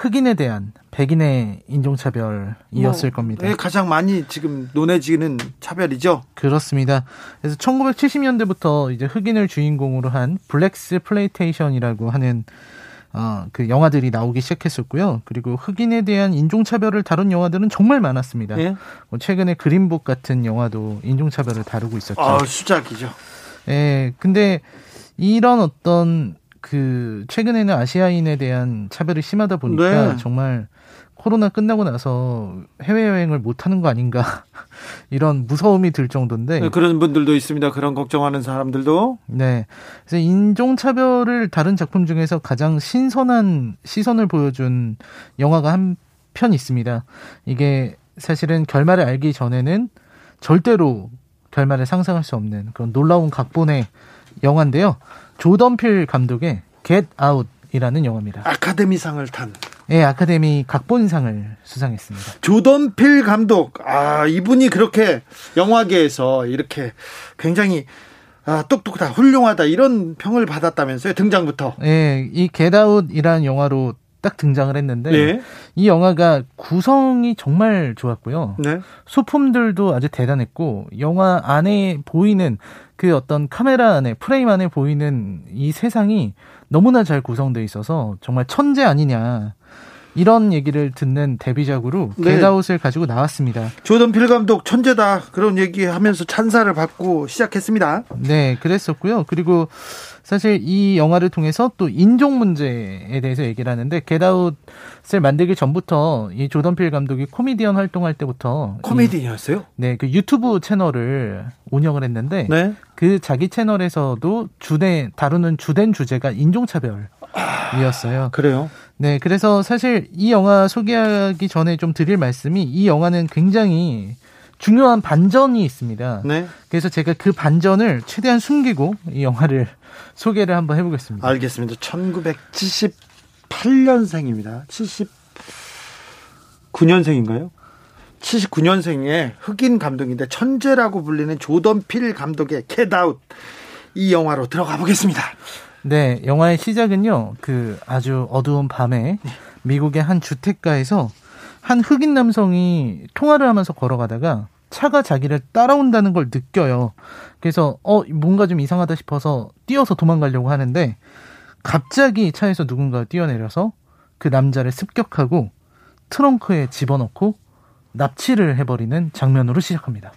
흑인에 대한 백인의 인종차별이었을 뭐, 겁니다. 네, 가장 많이 지금 논해지는 차별이죠. 그렇습니다. 그래서 1970년대부터 이제 흑인을 주인공으로 한 blaxploitation이라고 하는 어, 그 영화들이 나오기 시작했었고요. 그리고 흑인에 대한 인종차별을 다룬 영화들은 정말 많았습니다. 예? 뭐 최근에 그린북 같은 영화도 인종차별을 다루고 있었죠. 아, 수작이죠. 예, 근데 이런 어떤 그 최근에는 아시아인에 대한 차별이 심하다 보니까 네. 정말 코로나 끝나고 나서 해외 여행을 못 하는 거 아닌가 이런 무서움이 들 정도인데 네, 그런 분들도 있습니다. 그런 걱정하는 사람들도 네. 그래서 인종 차별을 다른 작품 중에서 가장 신선한 시선을 보여준 영화가 한 편 있습니다. 이게 사실은 결말을 알기 전에는 절대로 결말을 상상할 수 없는 그런 놀라운 각본의 영화인데요. 조던필 감독의 Get Out이라는 영화입니다. 아카데미상을 탄. 네, 아카데미 각본상을 수상했습니다. 조던필 감독, 아 이분이 그렇게 영화계에서 이렇게 굉장히 아, 똑똑하다, 훌륭하다 이런 평을 받았다면서요 등장부터. 네, 이 Get Out이라는 영화로 딱 등장을 했는데 네. 이 영화가 구성이 정말 좋았고요. 네. 소품들도 아주 대단했고 영화 안에 보이는 그 어떤 카메라 안에 프레임 안에 보이는 이 세상이 너무나 잘 구성되어 있어서 정말 천재 아니냐. 이런 얘기를 듣는 데뷔작으로 네. 겟아웃을 가지고 나왔습니다. 조던 필 감독 천재다 그런 얘기하면서 찬사를 받고 시작했습니다. 네, 그랬었고요. 그리고 사실 이 영화를 통해서 또 인종 문제에 대해서 얘기를 하는데 겟아웃을 만들기 전부터 이 조던 필 감독이 코미디언 활동할 때부터 코미디언이었어요? 네, 그 유튜브 채널을 운영을 했는데 네? 그 자기 채널에서도 주된 다루는 주된 주제가 인종차별 이었어요. 아, 그래요? 네, 그래서 사실 이 영화 소개하기 전에 좀 드릴 말씀이 이 영화는 굉장히 중요한 반전이 있습니다. 네. 그래서 제가 그 반전을 최대한 숨기고 이 영화를 소개를 한번 해보겠습니다. 알겠습니다. 1978년생입니다. 79년생인가요? 79년생의 흑인 감독인데 천재라고 불리는 조던 필 감독의 캣아웃 이 영화로 들어가 보겠습니다. 네, 영화의 시작은요. 그 아주 어두운 밤에 미국의 한 주택가에서 한 흑인 남성이 통화를 하면서 걸어가다가 차가 자기를 따라온다는 걸 느껴요. 그래서 어 뭔가 좀 이상하다 싶어서 뛰어서 도망가려고 하는데 갑자기 차에서 누군가 뛰어내려서 그 남자를 습격하고 트렁크에 집어넣고 납치를 해버리는 장면으로 시작합니다.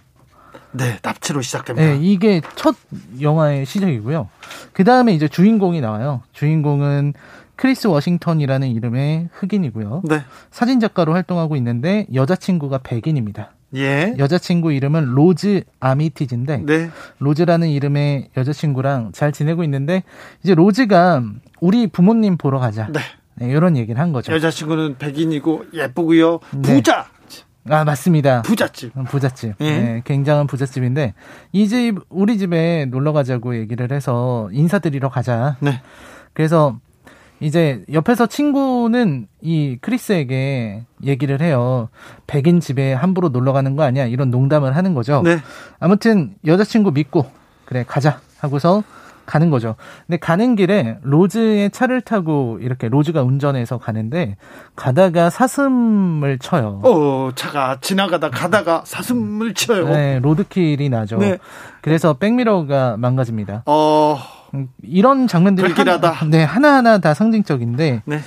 네, 납치로 시작됩니다. 네, 이게 첫 영화의 시작이고요. 그 다음에 이제 주인공이 나와요. 주인공은 크리스 워싱턴이라는 이름의 흑인이고요. 네. 사진 작가로 활동하고 있는데 여자친구가 백인입니다. 예. 여자친구 이름은 로즈 아미티지인데 네. 로즈라는 이름의 여자친구랑 잘 지내고 있는데 이제 로즈가 우리 부모님 보러 가자. 네. 네 이런 얘기를 한 거죠. 여자친구는 백인이고 예쁘고요. 네. 부자. 아 맞습니다. 부잣집. 음, 부잣집. 예. 네, 굉장한 부잣집인데 이 집 우리 집에 놀러 가자고 얘기를 해서 인사드리러 가자. 네. 그래서 이제 옆에서 친구는 이 크리스에게 얘기를 해요. 백인 집에 함부로 놀러 가는 거 아니야? 이런 농담을 하는 거죠. 네. 아무튼 여자친구 믿고 그래 가자 하고서 가는 거죠. 근데 가는 길에 로즈의 차를 타고 이렇게 로즈가 운전해서 가는데 가다가 사슴을 쳐요. 어, 차가 지나가다 가다가 사슴을 쳐요. 네, 로드킬이 나죠. 네. 그래서 백미러가 망가집니다. 어. 이런 장면들이 불길하다. 하나, 네, 하나하나 다 상징적인데 네.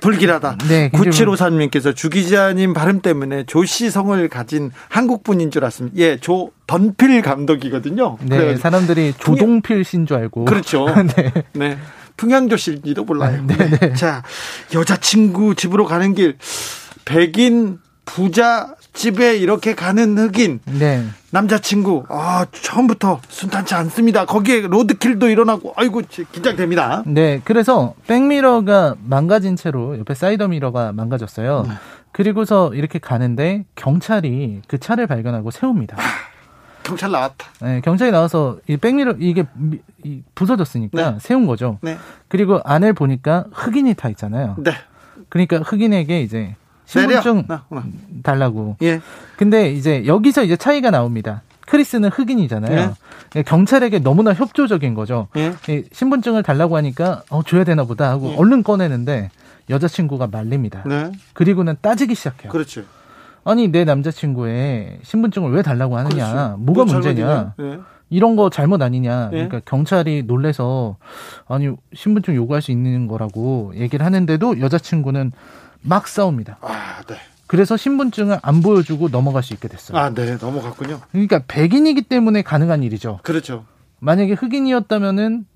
불길하다. 네, 9753님께서 주 기자님 발음 때문에 조씨 성을 가진 한국분인 줄 알았습니다. 예, 조 던필 감독이거든요. 네, 사람들이 조동필 씨인 줄 알고. 그렇죠. 네. 네. 풍양조 씨인지도 몰라요. 아, 네, 네. 자, 여자친구 집으로 가는 길 백인 부자 집에 이렇게 가는 흑인 네. 남자친구 아 처음부터 순탄치 않습니다. 거기에 로드킬도 일어나고 아이고 긴장됩니다. 네, 그래서 백미러가 망가진 채로 옆에 사이더 미러가 망가졌어요. 네. 그리고서 이렇게 가는데 경찰이 그 차를 발견하고 세웁니다. 아, 경찰 나왔다. 네, 경찰이 나와서 이 백미러 이게 부서졌으니까 네. 세운 거죠. 네. 그리고 안을 보니까 흑인이 타 있잖아요. 네. 그러니까 흑인에게 이제 신분증 달라고. 예. 근데 이제 여기서 이제 차이가 나옵니다. 크리스는 흑인이잖아요. 예. 경찰에게 너무나 협조적인 거죠. 예. 신분증을 달라고 하니까 어 줘야 되나 보다 하고 예. 얼른 꺼내는데 여자친구가 말립니다. 네. 그리고는 따지기 시작해요. 그렇죠. 아니 내 남자친구의 신분증을 왜 달라고 하느냐? 그렇죠. 뭐가 뭐 문제냐? 예. 이런 거 잘못 아니냐. 예. 그러니까 경찰이 놀래서 아니 신분증 요구할 수 있는 거라고 얘기를 하는데도 여자친구는 막 싸웁니다. 아, 네. 그래서 신분증을 안 보여주고 넘어갈 수 있게 됐어요. 아, 네, 넘어갔군요. 그러니까 백인이기 때문에 가능한 일이죠. 그렇죠. 만약에 흑인이었다면은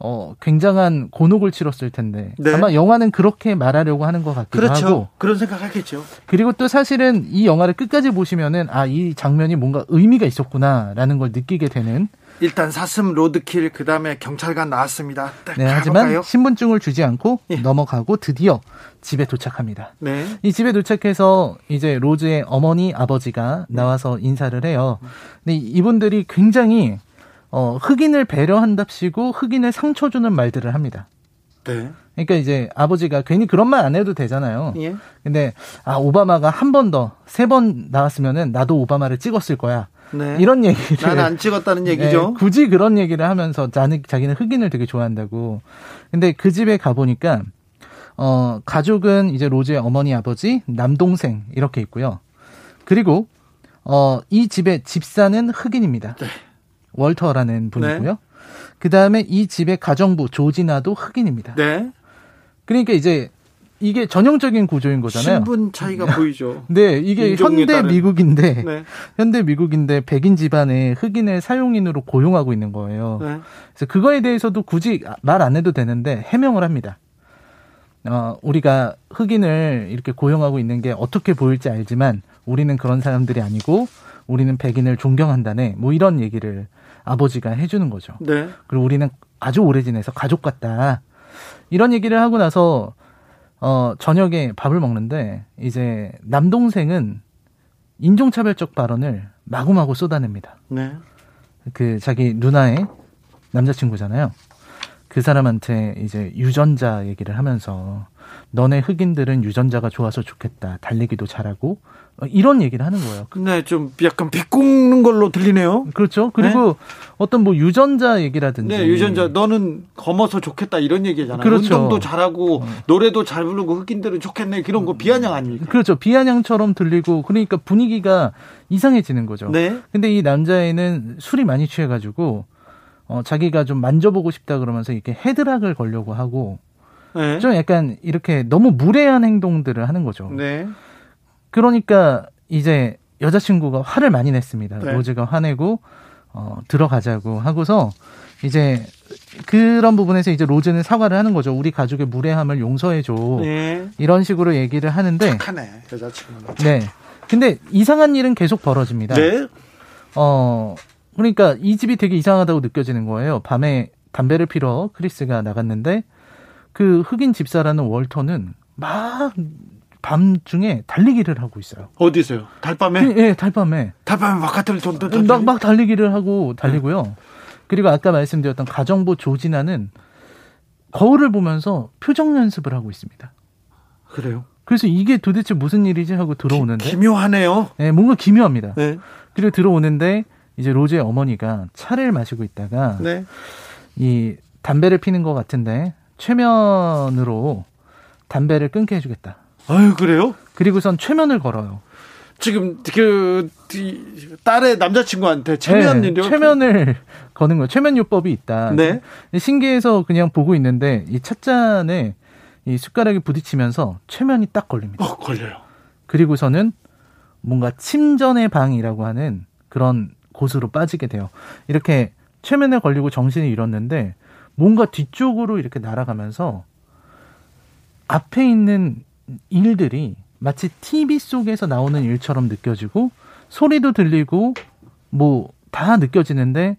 어 굉장한 곤혹을 치렀을 텐데 네. 아마 영화는 그렇게 말하려고 하는 것 같기도 그렇죠. 하고 그런 생각하겠죠. 그리고 또 사실은 이 영화를 끝까지 보시면은 아 이 장면이 뭔가 의미가 있었구나라는 걸 느끼게 되는 일단 사슴 로드킬 그다음에 경찰관 나왔습니다. 네, 하지만 신분증을 주지 않고 예. 넘어가고 드디어 집에 도착합니다. 네. 이 집에 도착해서 이제 로즈의 어머니 아버지가 나와서 인사를 해요. 근데 이분들이 굉장히 어, 흑인을 배려한답시고 흑인을 상처 주는 말들을 합니다. 네. 그러니까 이제 아버지가 괜히 그런 말 안 해도 되잖아요. 예. 근데 아 오바마가 한 번 더 세 번 나왔으면은 나도 오바마를 찍었을 거야. 네. 이런 얘기를 나는 안 찍었다는 얘기죠. 네, 굳이 그런 얘기를 하면서 자는 자기는 흑인을 되게 좋아한다고. 근데 그 집에 가 보니까 어 가족은 이제 로즈의 어머니 아버지 남동생 이렇게 있고요. 그리고 어이 집의 집사는 흑인입니다. 네. 월터라는 분이고요. 네. 그 다음에 이 집의 가정부 조지나도 흑인입니다. 네. 그러니까 이제 이게 전형적인 구조인 거잖아요. 신분 차이가 보이죠. 네, 이게 현대 따른. 미국인데 네. 현대 미국인데 백인 집안에 흑인을 사용인으로 고용하고 있는 거예요. 네. 그래서 그거에 대해서도 굳이 말 안 해도 되는데 해명을 합니다. 어, 우리가 흑인을 이렇게 고용하고 있는 게 어떻게 보일지 알지만 우리는 그런 사람들이 아니고 우리는 백인을 존경한다네. 뭐 이런 얘기를 아버지가 해주는 거죠. 네. 그리고 우리는 아주 오래 지내서 가족 같다. 이런 얘기를 하고 나서 어, 저녁에 밥을 먹는데 이제 남동생은 인종차별적 발언을 마구마구 쏟아냅니다. 네. 그 자기 누나의 남자친구잖아요. 그 사람한테 이제 유전자 얘기를 하면서 너네 흑인들은 유전자가 좋아서 좋겠다. 달리기도 잘하고 어, 이런 얘기를 하는 거예요. 근데 좀 약간 비꼬는 걸로 들리네요. 그렇죠. 그리고 네? 어떤 뭐 유전자 얘기라든지. 네, 유전자 너는 검어서 좋겠다 이런 얘기잖아요. 그렇죠. 운동도 잘하고 어. 노래도 잘 부르고 흑인들은 좋겠네 그런 거 비아냥 아닙니까? 그렇죠. 비아냥처럼 들리고 그러니까 분위기가 이상해지는 거죠. 네. 근데 이 남자애는 술이 많이 취해가지고 어, 자기가 좀 만져보고 싶다 그러면서 이렇게 헤드락을 걸려고 하고 네. 좀 약간 이렇게 너무 무례한 행동들을 하는 거죠. 네. 그러니까 이제 여자친구가 화를 많이 냈습니다. 네. 로즈가 화내고 어, 들어가자고 하고서 이제 그런 부분에서 이제 로즈는 사과를 하는 거죠. 우리 가족의 무례함을 용서해줘. 네. 이런 식으로 얘기를 하는데. 착하네, 여자친구는. 네. 근데 이상한 일은 계속 벌어집니다. 네. 어, 그러니까 이 집이 되게 이상하다고 느껴지는 거예요. 밤에 담배를 피러 크리스가 나갔는데 그 흑인 집사라는 월터는 막 밤중에 달리기를 하고 있어요. 어디서요? 달밤에? 예, 네, 달밤에. 달밤에 바깥을 좀 막, 막 달리기를 하고 달리고요. 네. 그리고 아까 말씀드렸던 가정부 조진아는 거울을 보면서 표정 연습을 하고 있습니다. 그래요? 그래서 이게 도대체 무슨 일이지 하고 들어오는데 기, 묘하네요. 네, 뭔가 기묘합니다. 네. 그리고 들어오는데 이제 로즈의 어머니가 차를 마시고 있다가 네. 이 담배를 피는 것 같은데 최면으로 담배를 끊게 해주겠다. 아유 그래요? 그리고선 최면을 걸어요. 지금 그 딸의 남자친구한테 최면이요? 네, 최면을 거는 거예요. 최면요법이 있다. 네. 신기해서 그냥 보고 있는데 이 찻잔에 이 숟가락이 부딪히면서 최면이 딱 걸립니다. 어, 걸려요. 그리고서는 뭔가 침전의 방이라고 하는 그런 곳으로 빠지게 돼요. 이렇게 최면에 걸리고 정신을 잃었는데 뭔가 뒤쪽으로 이렇게 날아가면서 앞에 있는 일들이 마치 TV 속에서 나오는 일처럼 느껴지고 소리도 들리고 뭐 다 느껴지는데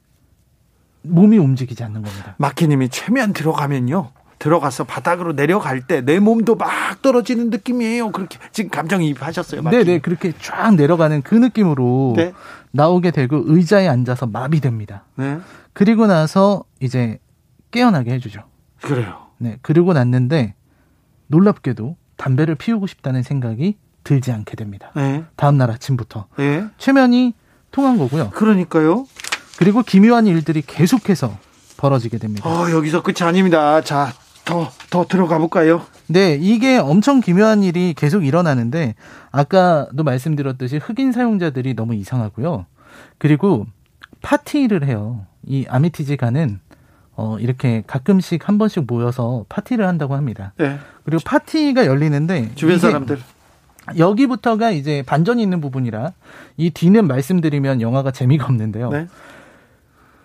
몸이 움직이지 않는 겁니다. 마키님이 최면 들어가면요. 들어가서 바닥으로 내려갈 때 내 몸도 막 떨어지는 느낌이에요. 그렇게 지금 감정이입하셨어요. 네네 네, 그렇게 쫙 내려가는 그 느낌으로 네. 나오게 되고 의자에 앉아서 마비됩니다. 네. 그리고 나서 이제 깨어나게 해주죠. 그래요. 네 그리고 났는데 놀랍게도 담배를 피우고 싶다는 생각이 들지 않게 됩니다. 네. 다음 날 아침부터 네. 최면이 통한 거고요. 그러니까요. 그리고 기묘한 일들이 계속해서 벌어지게 됩니다. 어, 여기서 끝이 아닙니다. 자, 더, 더 들어가 볼까요? 네, 이게 엄청 기묘한 일이 계속 일어나는데, 아까도 말씀드렸듯이 흑인 사용자들이 너무 이상하고요. 그리고 파티를 해요. 이 아미티지가는 어, 이렇게 가끔씩 한 번씩 모여서 파티를 한다고 합니다. 네. 그리고 파티가 열리는데 주변 사람들 여기부터가 이제 반전이 있는 부분이라 이 뒤는 말씀드리면 영화가 재미가 없는데요. 네.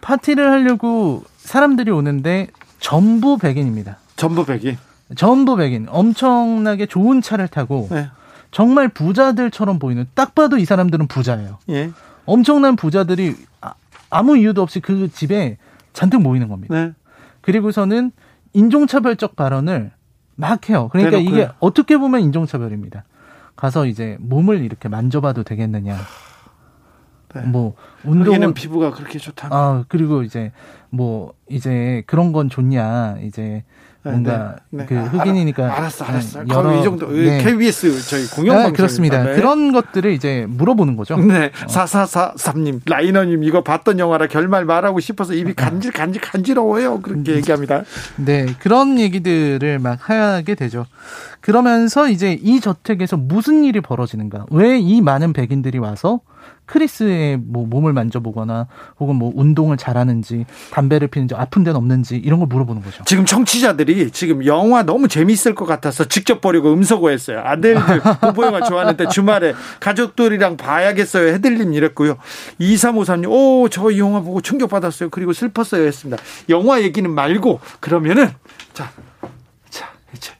파티를 하려고 사람들이 오는데 전부 백인입니다. 전부 백인. 전부 백인. 엄청나게 좋은 차를 타고 네. 정말 부자들처럼 보이는 딱 봐도 이 사람들은 부자예요. 예. 엄청난 부자들이 아, 아무 이유도 없이 그 집에 잔뜩 모이는 겁니다. 네. 그리고서는 인종차별적 발언을 막 해요. 그러니까 대놓고요. 이게 어떻게 보면 인종차별입니다. 가서 이제 몸을 이렇게 만져봐도 되겠느냐. 네. 뭐 운동은 피부가 그렇게 좋다. 아 그리고 이제 뭐 이제 그런 건 좋냐 이제 네, 뭔가 네, 네. 그 흑인이니까 아, 알았어 알았어. 네, 여러 이 정도. 네. KBS 저희 공영방송 아, 그렇습니다. 네. 그런 것들을 이제 물어보는 거죠. 네. 어. 사사사삼님 라이너님 이거 봤던 영화라 결말 말하고 싶어서 입이 간질 간질 간지러워요. 그렇게 음. 얘기합니다. 네 그런 얘기들을 막 하게 되죠. 그러면서 이제 이 저택에서 무슨 일이 벌어지는가? 왜 이 많은 백인들이 와서 크리스의 뭐 몸을 만져보거나 혹은 뭐 운동을 잘하는지 담배를 피는지 아픈 데는 없는지 이런 걸 물어보는 거죠. 지금 청취자들이 지금 영화 너무 재밌을 것 같아서 직접 보려고 음소거했어요. 아들들 공포 영화 좋아하는데 주말에 가족들이랑 봐야겠어요. 해들림 이랬고요. 2353님, 오, 저 이 영화 보고 충격받았어요. 그리고 슬펐어요. 했습니다. 영화 얘기는 말고 그러면은 자,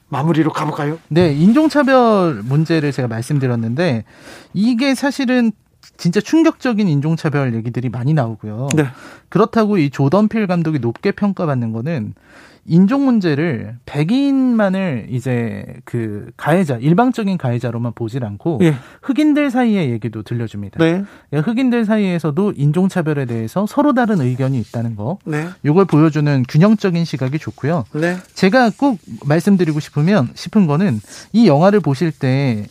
마무리로 가볼까요? 네, 인종차별 문제를 제가 말씀드렸는데 이게 사실은 진짜 충격적인 인종차별 얘기들이 많이 나오고요. 네. 그렇다고 이 조던필 감독이 높게 평가받는 거는 인종 문제를 백인만을 이제 그 가해자 일방적인 가해자로만 보질 않고 예. 흑인들 사이의 얘기도 들려줍니다. 네. 흑인들 사이에서도 인종 차별에 대해서 서로 다른 의견이 있다는 거. 네. 이걸 보여주는 균형적인 시각이 좋고요. 네. 제가 꼭 말씀드리고 싶으면 싶은 거는 이 영화를 보실 때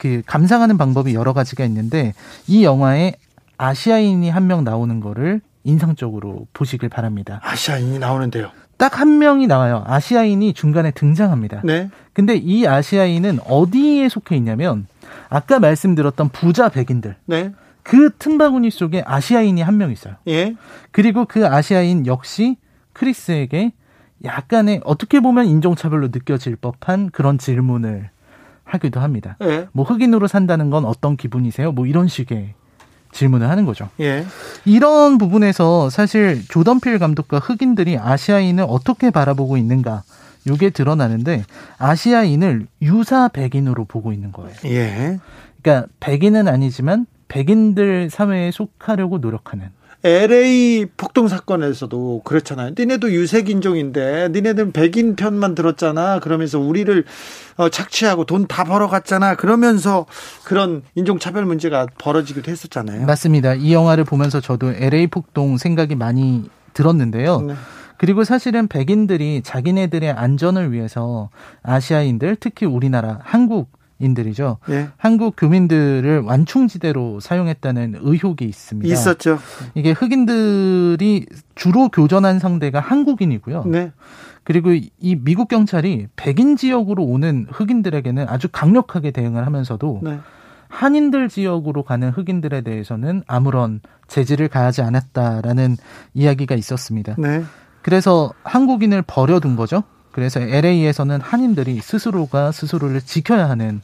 그 감상하는 방법이 여러 가지가 있는데 이 영화에 아시아인이 한 명 나오는 거를 인상적으로 보시길 바랍니다. 아시아인이 나오는데요. 딱 한 명이 나와요. 아시아인이 중간에 등장합니다. 네. 근데 이 아시아인은 어디에 속해 있냐면 아까 말씀드렸던 부자 백인들. 네. 그 틈바구니 속에 아시아인이 한 명 있어요. 예. 그리고 그 아시아인 역시 크리스에게 약간의 어떻게 보면 인종차별로 느껴질 법한 그런 질문을 하기도 합니다. 예. 뭐 흑인으로 산다는 건 어떤 기분이세요? 뭐 이런 식의 질문을 하는 거죠. 예. 이런 부분에서 사실 조던필 감독과 흑인들이 아시아인을 어떻게 바라보고 있는가 이게 드러나는데 아시아인을 유사 백인으로 보고 있는 거예요. 예. 그러니까 백인은 아니지만 백인들 사회에 속하려고 노력하는 LA 폭동 사건에서도 그렇잖아요. 니네도 유색 인종인데 니네들은 백인 편만 들었잖아. 그러면서 우리를 어, 착취하고 돈 다 벌어갔잖아. 그러면서 그런 인종 차별 문제가 벌어지기도 했었잖아요. 맞습니다. 이 영화를 보면서 저도 LA 폭동 생각이 많이 들었는데요. 네. 그리고 사실은 백인들이 자기네들의 안전을 위해서 아시아인들, 특히 우리나라, 한국 인들이죠. 예. 한국 교민들을 완충지대로 사용했다는 의혹이 있습니다. 있었죠. 이게 흑인들이 주로 교전한 상대가 한국인이고요. 네. 그리고 이 미국 경찰이 백인 지역으로 오는 흑인들에게는 아주 강력하게 대응을 하면서도 네. 한인들 지역으로 가는 흑인들에 대해서는 아무런 제지를 가하지 않았다라는 이야기가 있었습니다. 네. 그래서 한국인을 버려둔 거죠. 그래서 LA에서는 한인들이 스스로가 스스로를 지켜야 하는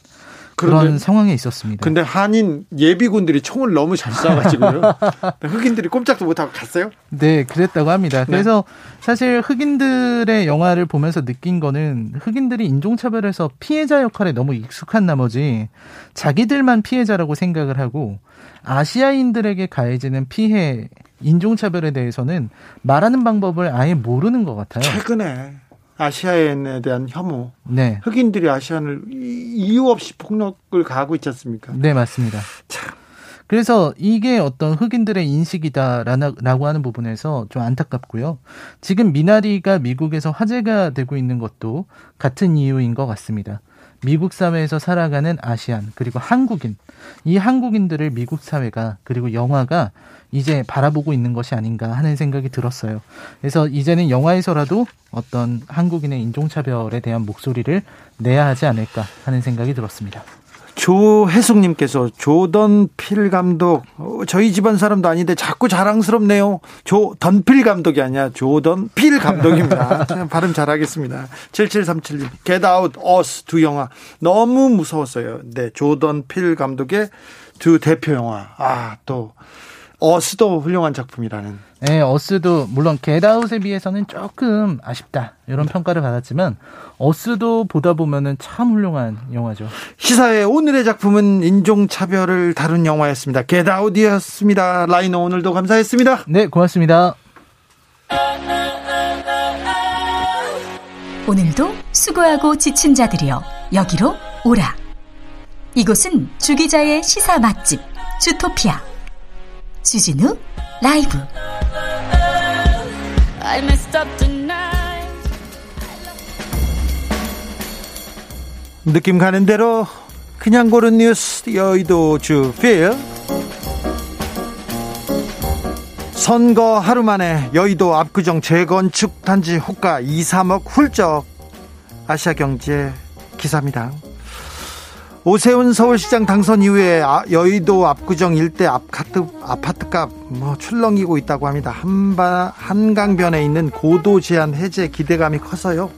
그런 그런데, 상황에 있었습니다. 근데 한인 예비군들이 총을 너무 잘 쏴가지고요. 흑인들이 꼼짝도 못하고 갔어요? 네, 그랬다고 합니다. 네. 그래서 네. 사실 흑인들의 영화를 보면서 느낀 거는 흑인들이 인종차별에서 피해자 역할에 너무 익숙한 나머지 자기들만 피해자라고 생각을 하고 아시아인들에게 가해지는 피해, 인종차별에 대해서는 말하는 방법을 아예 모르는 것 같아요. 최근에 아시아인에 대한 혐오. 네. 흑인들이 아시안을 이유 없이 폭력을 가하고 있지 않습니까? 네, 맞습니다. 참. 그래서 이게 어떤 흑인들의 인식이다라고 하는 부분에서 좀 안타깝고요. 지금 미나리가 미국에서 화제가 되고 있는 것도 같은 이유인 것 같습니다. 미국 사회에서 살아가는 아시안 그리고 한국인 이 한국인들을 미국 사회가 그리고 영화가 이제 바라보고 있는 것이 아닌가 하는 생각이 들었어요. 그래서 이제는 영화에서라도 어떤 한국인의 인종차별에 대한 목소리를 내야 하지 않을까 하는 생각이 들었습니다. 조혜숙님께서 조던 필 감독 어, 저희 집안 사람도 아닌데 자꾸 자랑스럽네요. 조던 필 감독이 아니야 조던 필 감독입니다. 발음 잘하겠습니다. 7737님 Get Out, Us 두 영화 너무 무서웠어요. 네 조던 필 감독의 두 대표 영화 아 또 어스도 훌륭한 작품이라는. 네, 어스도 물론 겟아웃에 비해서는 조금 아쉽다 이런 평가를 받았지만 어스도 보다 보면은 참 훌륭한 영화죠. 시사회 오늘의 작품은 인종 차별을 다룬 영화였습니다. 겟아웃이었습니다. 라이너 오늘도 감사했습니다. 네, 고맙습니다. 오늘도 수고하고 지친 자들이여 여기로 오라. 이곳은 주기자의 시사 맛집 주토피아. 주진우 라이브. 느낌 가는 대로 그냥 고른 뉴스 여의도 주필. 선거 하루 만에 여의도 압구정 재건축 단지 호가 2, 3억 훌쩍 아시아경제 기사입니다. 오세훈 서울시장 당선 이후에 아, 여의도 압구정 일대 아파트, 아파트값 뭐 출렁이고 있다고 합니다. 한바, 한강변에 있는 고도 제한 해제 기대감이 커서요.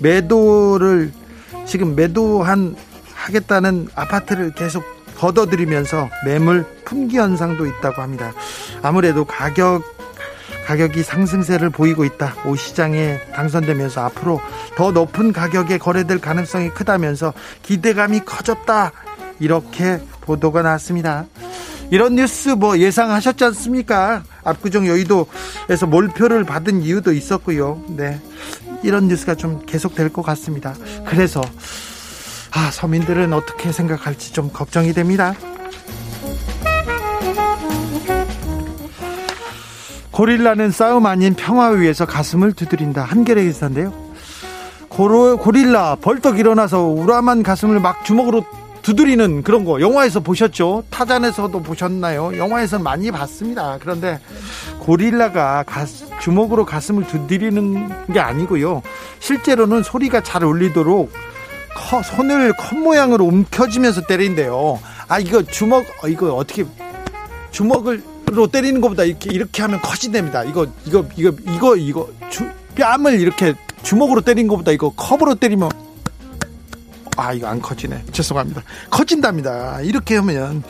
매도를 지금 매도한 하겠다는 아파트를 계속 걷어들이면서 매물 품귀 현상도 있다고 합니다. 아무래도 가격 가격이 상승세를 보이고 있다. 오 시장에 당선되면서 앞으로 더 높은 가격에 거래될 가능성이 크다면서 기대감이 커졌다. 이렇게 보도가 나왔습니다. 이런 뉴스 뭐 예상하셨지 않습니까? 압구정 여의도에서 몰표를 받은 이유도 있었고요. 네. 이런 뉴스가 좀 계속 될 것 같습니다. 그래서 아, 서민들은 어떻게 생각할지 좀 걱정이 됩니다. 고릴라는 싸움 아닌 평화 위해서 가슴을 두드린다. 한겨레 기사인데요. 고로, 고릴라 벌떡 일어나서 우람한 가슴을 막 주먹으로 두드리는 그런 거 영화에서 보셨죠? 타잔에서도 보셨나요? 영화에서 많이 봤습니다. 그런데 고릴라가 가스, 주먹으로 가슴을 두드리는 게 아니고요. 실제로는 소리가 잘 울리도록 커, 손을 컵 모양으로 움켜쥐면서 때린대요. 아 이거 주먹 어, 이거 어떻게 주먹을 로 때리는 것보다 이렇게 이렇게 하면 커진답니다. 이거 이거 이거 이거 이거 주, 뺨을 이렇게 주먹으로 때린 것보다 이거 컵으로 때리면 아 이거 안 커지네. 죄송합니다. 커진답니다. 이렇게 하면.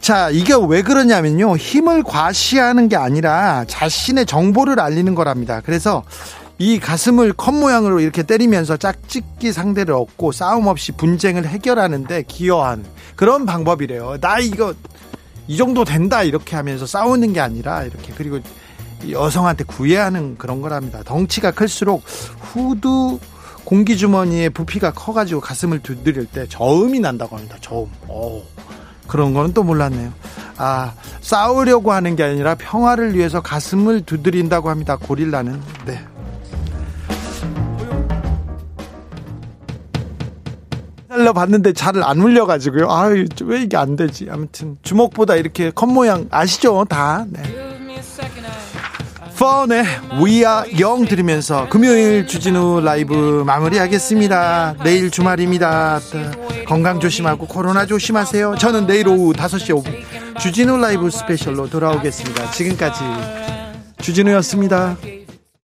자 이게 왜 그러냐면요. 힘을 과시하는 게 아니라 자신의 정보를 알리는 거랍니다. 그래서 이 가슴을 컵 모양으로 이렇게 때리면서 짝짓기 상대를 얻고 싸움 없이 분쟁을 해결하는데 기여한 그런 방법이래요. 나 이거 이 정도 된다 이렇게 하면서 싸우는 게 아니라 이렇게 그리고 여성한테 구애하는 그런 거랍니다 덩치가 클수록 후두 공기주머니에 부피가 커가지고 가슴을 두드릴 때 저음이 난다고 합니다. 저음. 오, 그런 거는 또 몰랐네요. 아, 싸우려고 하는 게 아니라 평화를 위해서 가슴을 두드린다고 합니다. 고릴라는. 네. 달러 봤는데 잘안 울려가지고요. 아유, 왜 이게 안 되지? 아무튼 주먹보다 이렇게 컵 모양 아시죠? 다. 네. 펀의 Are Young 들으면서 금요일 주진우 라이브 마무리하겠습니다. 내일 주말입니다. 건강 조심하고 코로나 조심하세요. 저는 내일 오후 5시 5분 주진우 라이브 스페셜로 돌아오겠습니다. 지금까지 주진우였습니다.